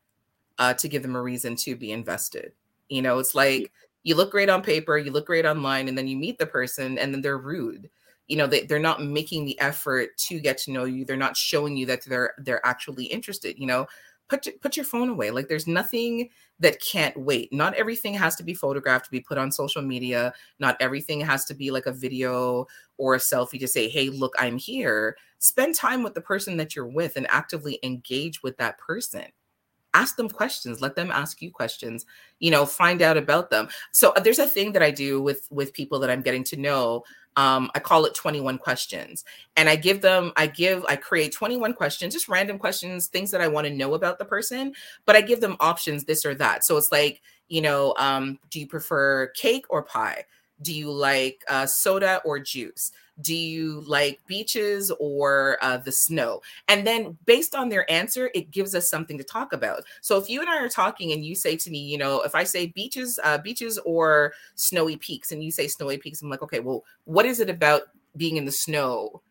uh to give them a reason to be invested you know it's like you look great on paper you look great online and then you meet the person and then they're rude you know they, they're not making the effort to get to know you they're not showing you that they're they're actually interested you know put put your phone away. Like there's nothing that can't wait. Not everything has to be photographed to be put on social media. Not everything has to be like a video or a selfie to say, "Hey, look, I'm here." Spend time with the person that you're with and actively engage with that person. Ask them questions, let them ask you questions, you know, find out about them. So uh, there's a thing that I do with with people that I'm getting to know um, I call it 21 questions. And I give them, I give, I create 21 questions, just random questions, things that I want to know about the person, but I give them options, this or that. So it's like, you know, um, do you prefer cake or pie? Do you like uh, soda or juice? Do you like beaches or uh, the snow? And then based on their answer, it gives us something to talk about. So if you and I are talking and you say to me, you know, if I say beaches, uh, beaches or snowy peaks, and you say snowy peaks, I'm like, okay, well, what is it about being in the snow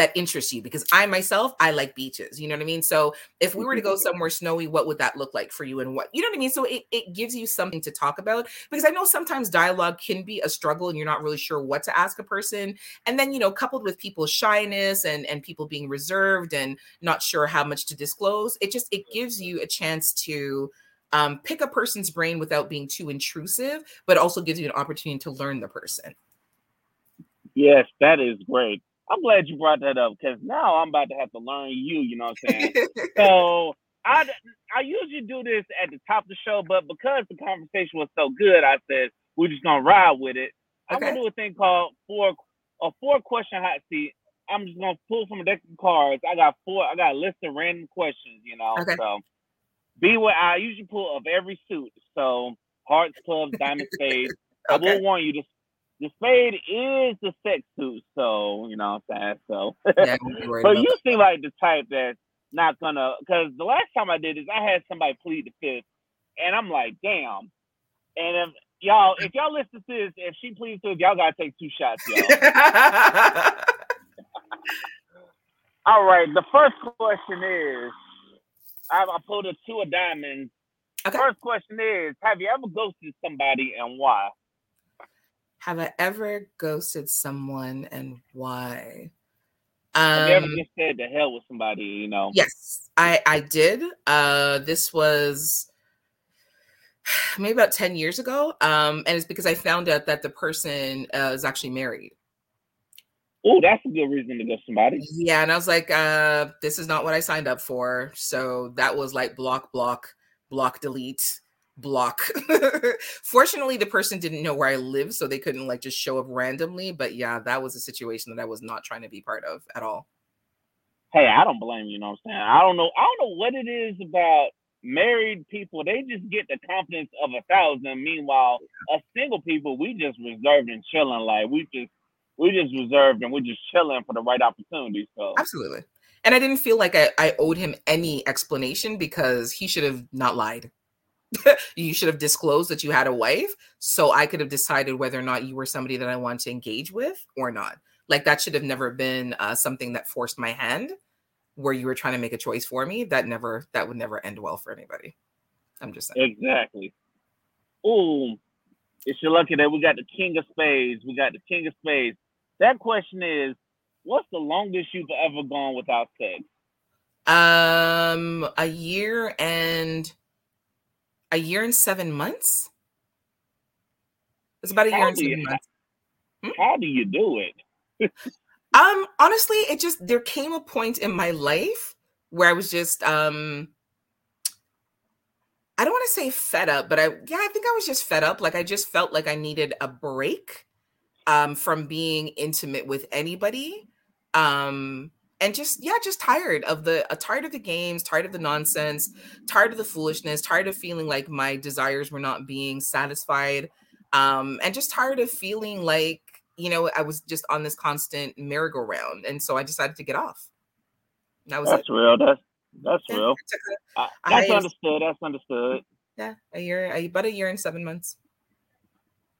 that interests you because I myself I like beaches. You know what I mean? So if we were to go mm-hmm. somewhere snowy, what would that look like for you and what you know what I mean? So it, it gives you something to talk about because I know sometimes dialogue can be a struggle and you're not really sure what to ask a person. And then, you know, coupled with people's shyness and and people being reserved and not sure how much to disclose, it just it gives you a chance to um, pick a person's brain without being too intrusive, but also gives you an opportunity to learn the person. Yes, that is great. I'm glad you brought that up because now I'm about to have to learn you. You know what I'm saying? so I I usually do this at the top of the show, but because the conversation was so good, I said we're just gonna ride with it. Okay. I'm gonna do a thing called four a four question hot seat. I'm just gonna pull from a deck of cards. I got four. I got a list of random questions. You know, okay. so be what I usually pull of every suit. So hearts, clubs, diamond, spades. okay. I will warn you, this the spade is the sex suit, so you know what I'm saying. So, yeah, but you seem like the type that's not gonna. Because the last time I did this, I had somebody plead the fifth, and I'm like, damn. And if y'all, if y'all listen to this, if she pleads to, y'all gotta take two shots, y'all. All right. The first question is, I, I pulled a two of diamonds. Okay. First question is, have you ever ghosted somebody and why? Have I ever ghosted someone and why? Um, Have you ever just said to hell with somebody, you know? Yes, I I did. Uh this was maybe about 10 years ago. Um, and it's because I found out that the person uh, is actually married. Oh, that's a good reason to go somebody. Yeah, and I was like, uh, this is not what I signed up for. So that was like block, block, block, delete, block. Fortunately, the person didn't know where I live, so they couldn't like just show up randomly. But yeah, that was a situation that I was not trying to be part of at all. Hey, I don't blame you, you know what I'm saying? I don't know. I don't know what it is about married people. They just get the confidence of a thousand. Meanwhile, us single people, we just reserved and chilling. Like we just we just reserved and we're just chilling for the right opportunity. So absolutely. And I didn't feel like I, I owed him any explanation because he should have not lied. you should have disclosed that you had a wife so I could have decided whether or not you were somebody that I want to engage with or not. Like that should have never been uh, something that forced my hand where you were trying to make a choice for me. That never that would never end well for anybody. I'm just saying. Exactly. Oh, it's your lucky that we got the king of spades. We got the king of spades. That question is, what's the longest you've ever gone without sex? Um, a year and a year and seven months. It's about a year and seven you, months. Hmm? How do you do it? um, honestly, it just there came a point in my life where I was just um I don't want to say fed up, but I yeah, I think I was just fed up. Like I just felt like I needed a break um, from being intimate with anybody. Um, and just yeah, just tired of the uh, tired of the games, tired of the nonsense, tired of the foolishness, tired of feeling like my desires were not being satisfied, um, and just tired of feeling like you know I was just on this constant merry-go-round. And so I decided to get off. That was that's it. real. That's that's yeah, real. That's I, understood. That's understood. Yeah, a year, about a year and seven months.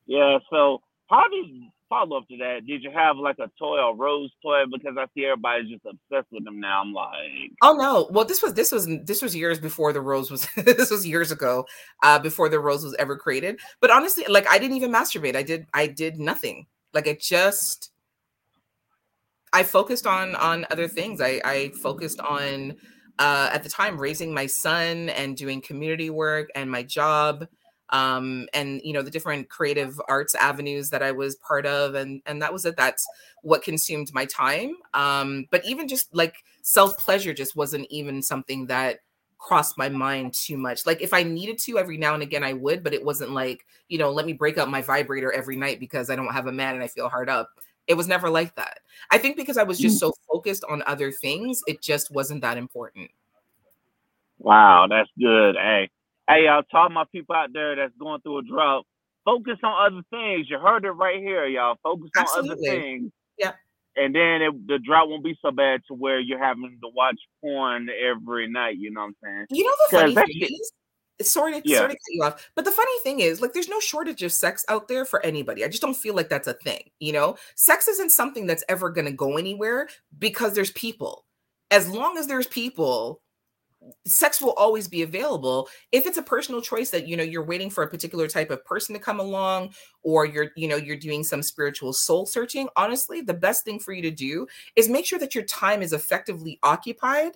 Yeah. So how did follow up to that, did you have like a toy or rose toy? Because I see everybody's just obsessed with them now. I'm like, oh no. Well, this was this was this was years before the rose was. this was years ago, uh, before the rose was ever created. But honestly, like I didn't even masturbate. I did I did nothing. Like I just. I focused on on other things. I I focused on uh, at the time raising my son and doing community work and my job um, and you know the different creative arts avenues that I was part of, and and that was it. That's what consumed my time. Um, but even just like self pleasure just wasn't even something that crossed my mind too much. Like if I needed to every now and again, I would, but it wasn't like you know let me break up my vibrator every night because I don't have a man and I feel hard up. It was never like that. I think because I was just mm. so focused on other things, it just wasn't that important. Wow, that's good. Hey, Hey, uh, y'all, talk my people out there that's going through a drought. Focus on other things. You heard it right here, y'all. Focus Absolutely. on other things. Yeah. And then it, the drought won't be so bad to where you're having to watch porn every night. You know what I'm saying? You know the funny thing is, sorry to, yeah. sorry to cut you off, but the funny thing is, like, there's no shortage of sex out there for anybody. I just don't feel like that's a thing. You know, sex isn't something that's ever going to go anywhere because there's people. As long as there's people, sex will always be available if it's a personal choice that you know you're waiting for a particular type of person to come along or you're you know you're doing some spiritual soul searching honestly the best thing for you to do is make sure that your time is effectively occupied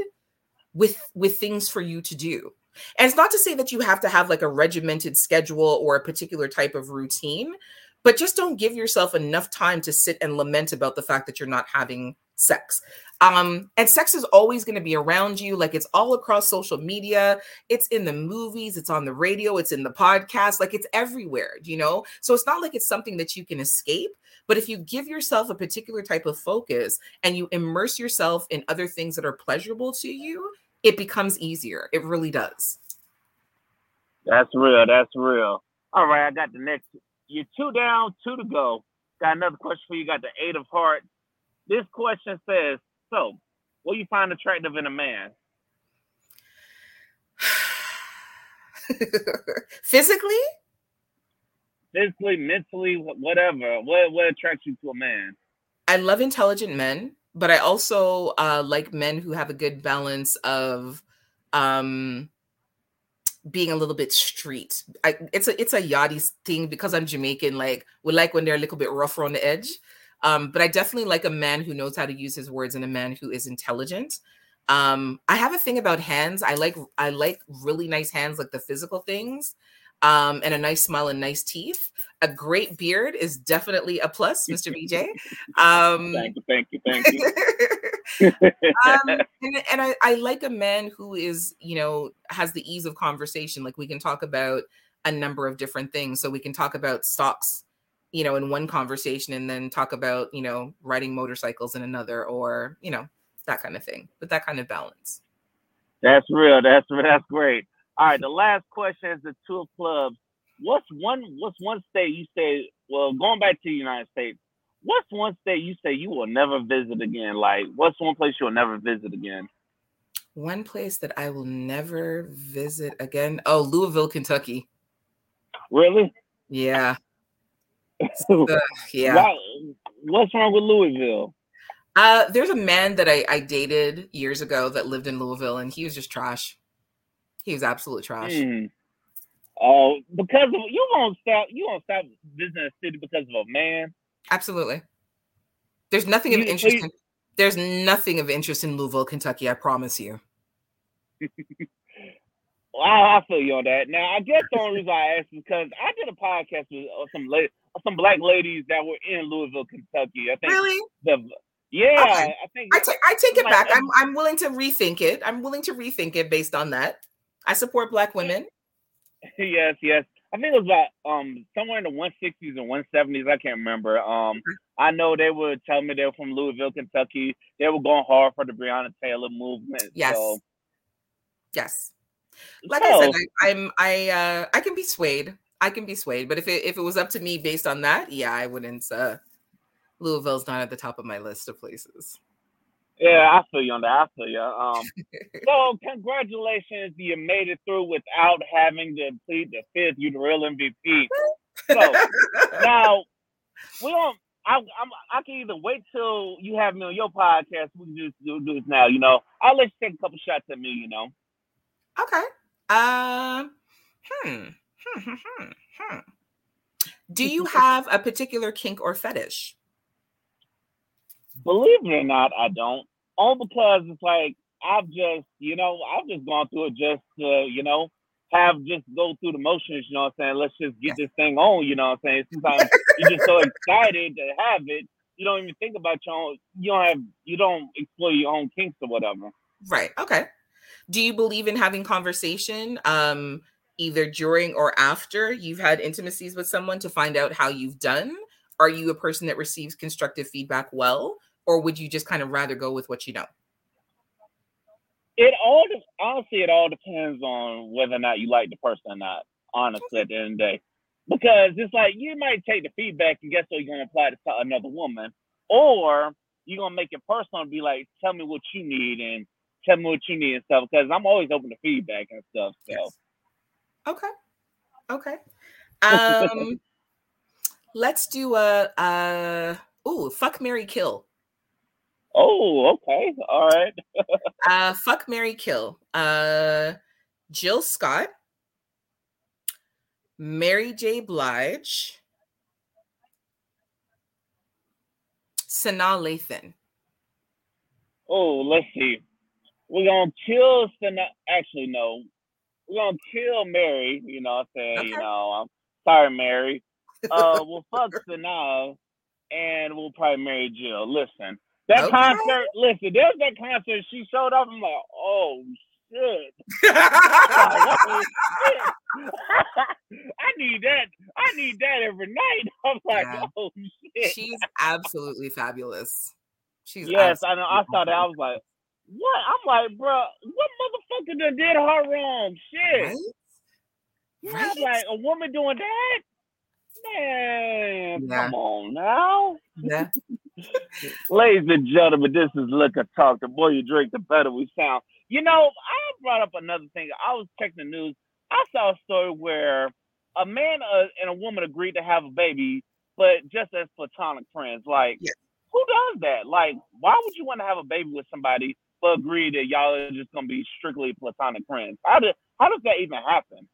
with with things for you to do and it's not to say that you have to have like a regimented schedule or a particular type of routine but just don't give yourself enough time to sit and lament about the fact that you're not having sex. Um, and sex is always going to be around you. Like it's all across social media. It's in the movies, it's on the radio, it's in the podcast, like it's everywhere, you know? So it's not like it's something that you can escape. But if you give yourself a particular type of focus and you immerse yourself in other things that are pleasurable to you, it becomes easier. It really does. That's real. That's real. All right, I got the next. You're two down, two to go. Got another question for you. Got the eight of hearts this question says, so what do you find attractive in a man? Physically? Physically, mentally, whatever. What what attracts you to a man? I love intelligent men, but I also uh, like men who have a good balance of um, being a little bit street. I, it's a it's a yardie thing because I'm Jamaican. Like we like when they're a little bit rougher on the edge. Um, but I definitely like a man who knows how to use his words and a man who is intelligent. Um, I have a thing about hands. I like I like really nice hands, like the physical things. um, and a nice smile and nice teeth. A great beard is definitely a plus, Mr. BJ. Um, thank you, thank you, thank you. um, and, and I, I like a man who is, you know, has the ease of conversation. Like we can talk about a number of different things. So we can talk about stocks, you know, in one conversation and then talk about, you know, riding motorcycles in another or, you know, that kind of thing. But that kind of balance. That's real. That's that's great. All right, the last question is the two clubs. What's one what's one state you say, well, going back to the United States, what's one state you say you will never visit again? Like what's one place you'll never visit again? One place that I will never visit again. Oh, Louisville, Kentucky. Really? Yeah. uh, yeah. Why, what's wrong with Louisville? Uh, there's a man that I, I dated years ago that lived in Louisville, and he was just trash. He was absolute trash. Mm. Oh, because of, you won't stop. You won't stop visiting a city because of a man. Absolutely. There's nothing you, of interest. in, there's nothing of interest in Louisville, Kentucky. I promise you. well, I, I feel you on that. Now, I guess the only reason I asked is because I did a podcast with uh, some la- some black ladies that were in Louisville, Kentucky. I think really the yeah, okay. I think I, t- I take it back. I'm I'm willing to rethink it. I'm willing to rethink it based on that. I support black women. yes, yes. I think it was about um somewhere in the 160s and 170s. I can't remember. Um, I know they were telling me they were from Louisville, Kentucky. They were going hard for the Breonna Taylor movement. Yes. So. Yes. Like I said, I, I'm I uh I can be swayed. I can be swayed, but if it if it was up to me based on that, yeah, I wouldn't. uh Louisville's not at the top of my list of places. Yeah, I feel you on that. I feel you. Um, so congratulations, you made it through without having to plead the fifth. You're the real MVP. So now we don't. I, I'm, I can either wait till you have me on your podcast. We can just do, do this now. You know, I'll let you take a couple shots at me. You know. Okay. Um. Hmm. Hmm. Hmm. Hmm. hmm. Do you have a particular kink or fetish? Believe it or not, I don't. All because it's like I've just, you know, I've just gone through it just to, you know, have just go through the motions, you know what I'm saying? Let's just get this thing on, you know what I'm saying? Sometimes you're just so excited to have it, you don't even think about your own you don't have you don't explore your own kinks or whatever. Right. Okay. Do you believe in having conversation um either during or after you've had intimacies with someone to find out how you've done? Are you a person that receives constructive feedback well? or would you just kind of rather go with what you know? It all honestly, it all depends on whether or not you like the person or not. Honestly, at the end of the day, because it's like you might take the feedback and guess what you're gonna apply to another woman, or you're gonna make it personal and be like, "Tell me what you need and tell me what you need and stuff." Because I'm always open to feedback and stuff. So, yes. Okay, okay. Um, let's do a uh, oh, fuck Mary Kill. Oh, okay. All right. uh fuck Mary Kill. Uh Jill Scott, Mary J. Blige, Sanaa Lathan. Oh, let's see. We're gonna kill Sanaa. Actually, no. We're gonna kill Mary. You know, I'm saying, okay. you know, I'm sorry, Mary. Uh, we'll fuck Sanaa, and we'll probably marry Jill. Listen, that okay. concert, listen, there's that concert. She showed up. I'm like, oh shit. I need that. I need that every night. I'm like, yeah. oh shit. She's absolutely fabulous. She's yes, I know. I saw that. I was like, what? I'm like, bro, what motherfucker done did her wrong? Shit. Right? Yeah, right? like a woman doing that. Man, yeah. come on now. Yeah. Ladies and gentlemen, this is Liquor Talk. The more you drink, the better we sound. You know, I brought up another thing. I was checking the news. I saw a story where a man uh, and a woman agreed to have a baby, but just as platonic friends. Like, yeah. who does that? Like, why would you want to have a baby with somebody agree that y'all are just to be strictly platonic friends? How, do, how does that even happen?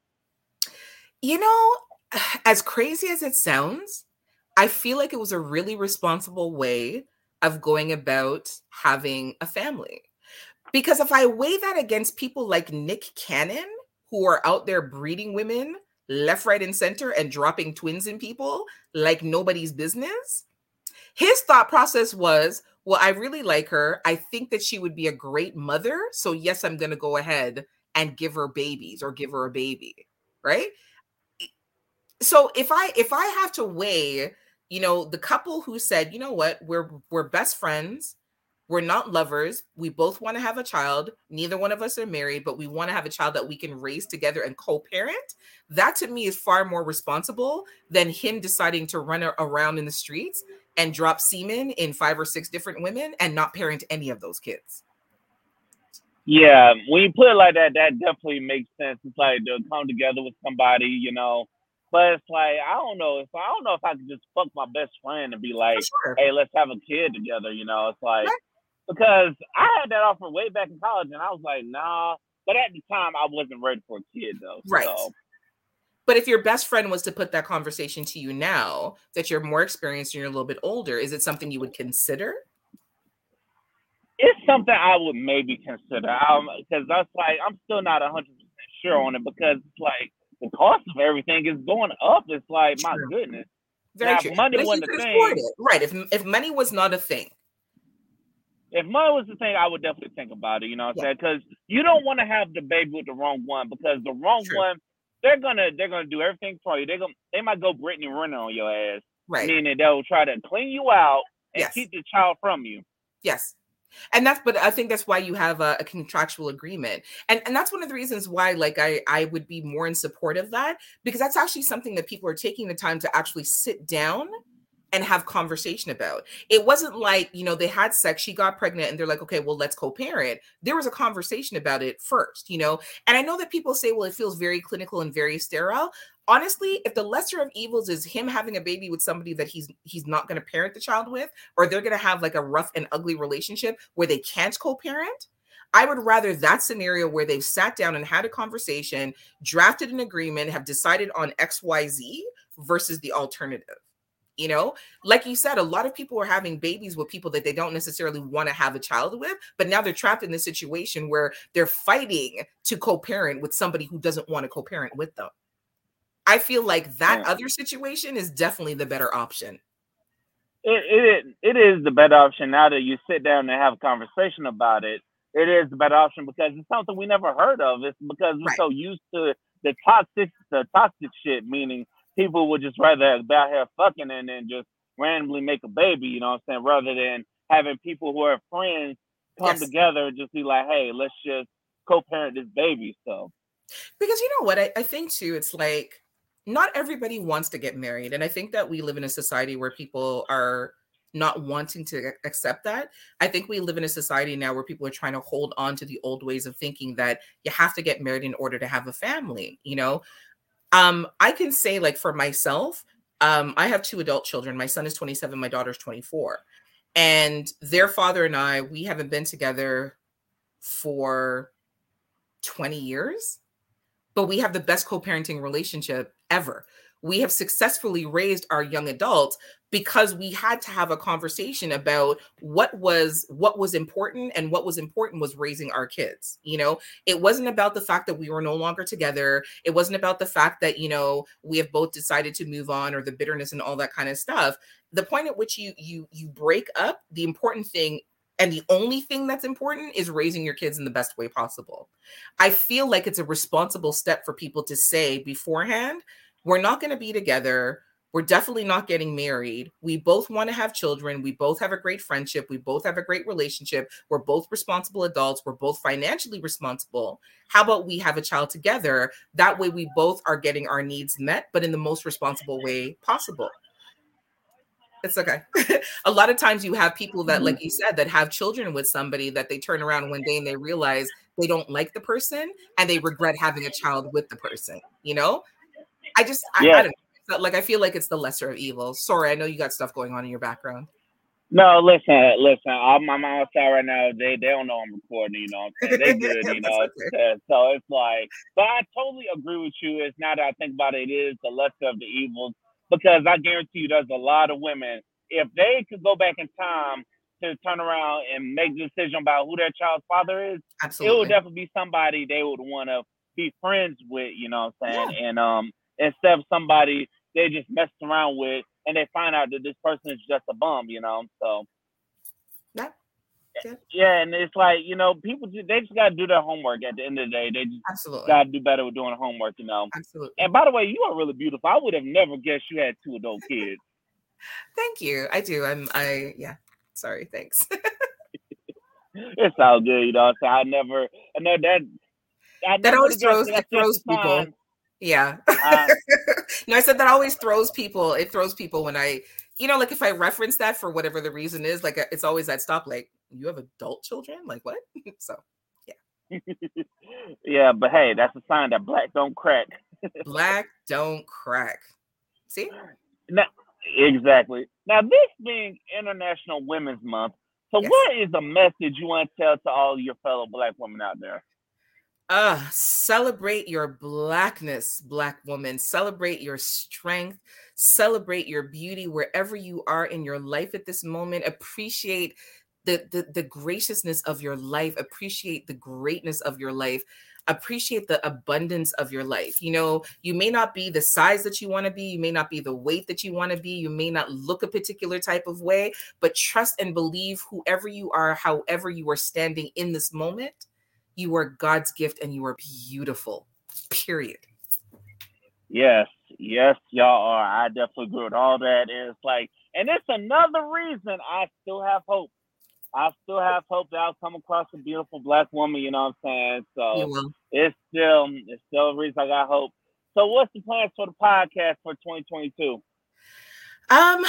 You know, as crazy as it sounds, I feel like it was a really responsible way of going about having a family. Because if I weigh that against people like Nick Cannon, who are out there breeding women left, right, and center and dropping twins in people like nobody's business. His thought process was, well, I really like her. I think that she would be a great mother. So, yes, I'm going to go ahead and give her babies or give her a baby. Right. So if I if I have to weigh, you know, the couple who said, you know what, we're we're best friends, we're not lovers. We both want to have a child. Neither one of us are married, but we want to have a child that we can raise together and co parent. That to me is far more responsible than him deciding to run around in the streets and drop semen in five or six different women and not parent any of those kids. Yeah, when you put it like that, that definitely makes sense. It's like to come together with somebody, you know. But it's like I don't know if I don't know if I could just fuck my best friend and be like, sure. "Hey, let's have a kid together." You know, it's like because I had that offer way back in college, and I was like, nah. But at the time, I wasn't ready for a kid, though. Right. So. But if your best friend was to put that conversation to you now, that you're more experienced and you're a little bit older, is it something you would consider? It's something I would maybe consider. Um, because that's like I'm still not hundred percent sure on it because it's like the cost of everything is going up. It's like my goodness. Very now, true. money wasn't a thing, right? If if money was not a thing, if money was the thing, I would definitely think about it. You know what I'm saying? Because you don't want to have the baby with the wrong one because the wrong True. one, they're gonna they're gonna do everything for you. They're gonna they might go Brittany Renner on your ass, right? Meaning they'll try to clean you out and yes. keep the child from you. Yes. And that's, but I think that's why you have a, a, contractual agreement, and and that's one of the reasons why, like, I I would be more in support of that because that's actually something that people are taking the time to actually sit down and have conversation about. It wasn't like, you know, they had sex, she got pregnant, and they're like, okay, well, let's co parent. There was a conversation about it first, you know? And I know that people say, well, it feels very clinical and very sterile. Honestly, if the lesser of evils is him having a baby with somebody that he's he's not going to parent the child with, or they're going to have like a rough and ugly relationship where they can't co-parent, I would rather that scenario where they've sat down and had a conversation, drafted an agreement, have decided on XYZ versus the alternative you know? Like you said a lot of people are having babies with people that they don't necessarily want to have a child with but now they're trapped in this situation where they're fighting to co-parent with somebody who doesn't want to co-parent with them. I feel like that yeah. other situation is definitely the better option. It, it it is the better option now that you sit down and have a conversation about it. It is the better option because it's something we never heard of. It's because we're right. so used to the toxic the toxic shit meaning people would just rather be out here fucking and then just randomly make a baby, you know what I'm saying, rather than having people who are friends come yes. together and just be like, hey, let's just co-parent this baby. So because you know what, I, I think too, it's like not everybody wants to get married. And I think that we live in a society where people are not wanting to accept that. I think we live in a society now where people are trying to hold on to the old ways of thinking that you have to get married in order to have a family, you know? Um, I can say, like, for myself, um, I have two adult children. My son is 27, my daughter's 24. And their father and I, we haven't been together for 20 years, but we have the best co parenting relationship ever we have successfully raised our young adults because we had to have a conversation about what was what was important and what was important was raising our kids you know? It wasn't about the fact that we were no longer together. It wasn't about the fact that you know we have both decided to move on or the bitterness and all that kind of stuff. The point at which you you you break up the important thing and the only thing that's important is raising your kids in the best way possible. I feel like it's a responsible step for people to say beforehand we're not going to be together. We're definitely not getting married. We both want to have children. We both have a great friendship. We both have a great relationship. We're both responsible adults. We're both financially responsible. How about we have a child together? That way, we both are getting our needs met, but in the most responsible way possible. It's okay. a lot of times you have people that, like mm-hmm. you said, that have children with somebody that they turn around one day and they realize they don't like the person and they regret having a child with the person, you know? I just, I, yeah. I don't know. Like, I feel like it's the lesser of evils. Sorry, I know you got stuff going on in your background. No, listen, listen. All my mom outside right now, they they don't know I'm recording. You know, I'm they good. You know, okay. so it's like. But I totally agree with you. It's now that I think about it, it is the lesser of the evils because I guarantee you, there's a lot of women. If they could go back in time to turn around and make the decision about who their child's father is, Absolutely. it would definitely be somebody they would want to be friends with. You know what I'm saying? Yeah. And um, instead of somebody they just messed around with and they find out that this person is just a bum, you know. So yeah. Yeah. yeah, and it's like you know, people just, they just gotta do their homework. At the end of the day, they just absolutely gotta do better with doing homework. You know, absolutely. And by the way, you are really beautiful. I would have never guessed you had two adult kids. Thank you. I do. I'm. I yeah. Sorry. Thanks. it's all good. You know, so I never. I know that. I that always throws. It throws people. Yeah. Uh, no, I said that always throws people. It throws people when I, you know, like if I reference that for whatever the reason is, like it's always that stop. Like you have adult children, like what? so, yeah. yeah, but hey, that's a sign that black don't crack. black don't crack. See? Now, exactly. Now, this being International Women's Month, so yes. what is the message you want to tell to all your fellow black women out there? Uh, celebrate your blackness, black woman. Celebrate your strength. Celebrate your beauty wherever you are in your life at this moment. Appreciate the, the, the graciousness of your life. Appreciate the greatness of your life appreciate the abundance of your life. You know, you may not be the size that you want to be, you may not be the weight that you want to be, you may not look a particular type of way, but trust and believe whoever you are, however you are standing in this moment, you are God's gift and you are beautiful. Period. Yes, yes, y'all are. I definitely agree with all that. It's like, and it's another reason I still have hope I still have hope that I'll come across a beautiful black woman. You know what I'm saying? So it's still it's still a reason I got hope. So what's the plans for the podcast for 2022? Um,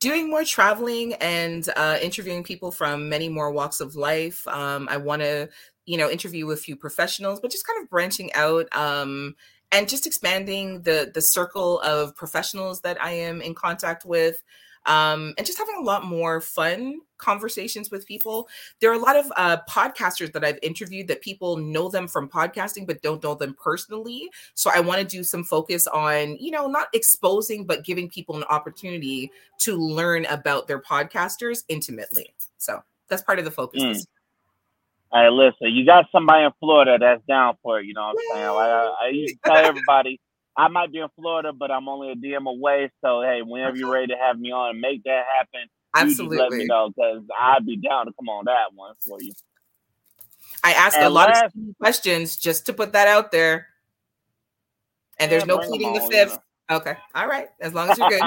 doing more traveling and uh, interviewing people from many more walks of life. Um, I want to, you know, interview a few professionals, but just kind of branching out. Um, and just expanding the the circle of professionals that I am in contact with um, and just having a lot more fun conversations with people. There are a lot of uh, podcasters that I've interviewed that people know them from podcasting, but don't know them personally. So I want to do some focus on, you know, not exposing, but giving people an opportunity to learn about their podcasters intimately. So that's part of the focus. Mm. Hey, listen, you got somebody in Florida that's down for it. You know what I'm saying? Like I, I used to tell everybody I might be in Florida, but I'm only a DM away. So hey, whenever you're ready to have me on and make that happen, absolutely let me know because I'd be down to come on that one for you. I asked and a lot last, of questions just to put that out there, and there's no pleading the fifth. Okay, all right, as long as you're good.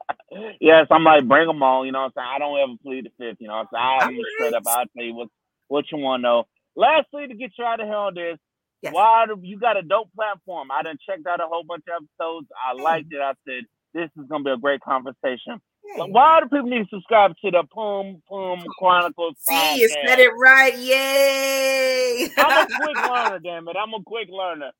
yes, I'm like bring them on. You know, what I'm saying I don't ever plead the fifth. You know, what I'm saying I'm right. straight up. I'll tell you what what you want to know. Lastly, to get you out of here on this, Yes. Why do you got a dope platform? I done checked out a whole bunch of episodes. I mm. liked it. I said this is gonna be a great conversation. Mm. Why do people need to subscribe to the Pum Pum Chronicles? See, podcast? you said it right. Yay! I'm a quick learner, damn it. I'm a quick learner.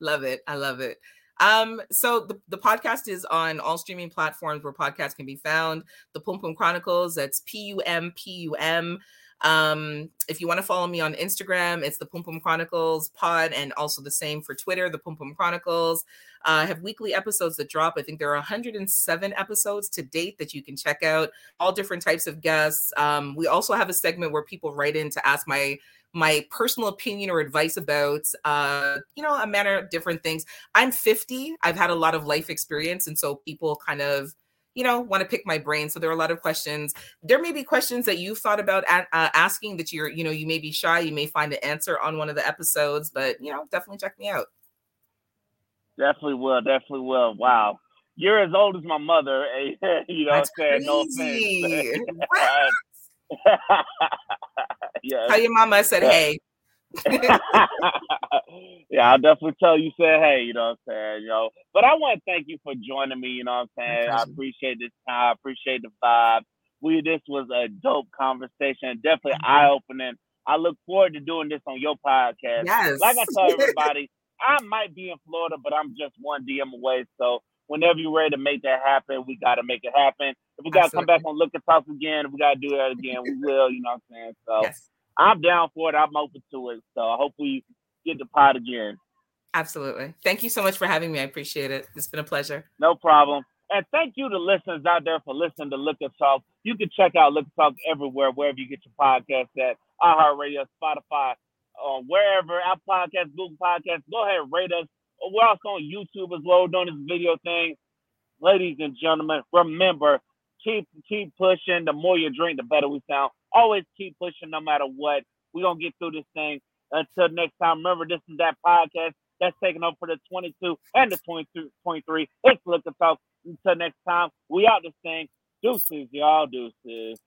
Love it. I love it. Um, so the, the podcast is on all streaming platforms where podcasts can be found. The Pum Pum Chronicles, that's P-U-M-P-U-M. Um, if you want to follow me on Instagram, it's the Pum Pum Chronicles pod, and also the same for Twitter, the Pum Pum Chronicles. Uh, I have weekly episodes that drop. I think there are 107 episodes to date that you can check out. All different types of guests. Um, we also have a segment where people write in to ask my my personal opinion or advice about uh you know a manner of different things i'm 50 i've had a lot of life experience and so people kind of you know, want to pick my brain. So there are a lot of questions. There may be questions that you've thought about uh, asking that you're, you know, you may be shy. You may find an answer on one of the episodes, but you know, definitely check me out. Definitely will. Definitely will. Wow. You're as old as my mother. you know That's what I'm saying? No offense. yeah. Tell your mama I said, hey. yeah, I'll definitely tell you said hey, you know what I'm saying, you know. But I want to thank you for joining me, you know what I'm saying. I appreciate this time, I appreciate the vibe. We this was a dope conversation, definitely eye opening. I look forward to doing this on your podcast. Yes. Like I tell everybody, I might be in Florida, but I'm just one DM away. So whenever you're ready to make that happen, we got to make it happen. If we got to come back on Liquor Talk again, if we got to do that again, we will, you know what I'm saying? So yes. I'm down for it. I'm open to it. So I hope we get the pot again. Absolutely. Thank you so much for having me. I appreciate it. It's been a pleasure. No problem. And thank you to listeners out there for listening to Liquor Talk. You can check out Liquor Talk everywhere, wherever you get your podcast at iHeartRadio, Spotify, uh, wherever, Apple Podcasts, Google Podcasts. Go ahead, rate us we're also on YouTube as well doing this video thing. Ladies and gentlemen, remember keep keep pushing. The more you drink, the better we sound. Always keep pushing, no matter what. We're gonna get through this thing. Until next time, remember this is that podcast that's taking over for the 22 and the 22, 23. It's Liquor Talk. Until next time, we out this thing. Deuces, y'all deuces.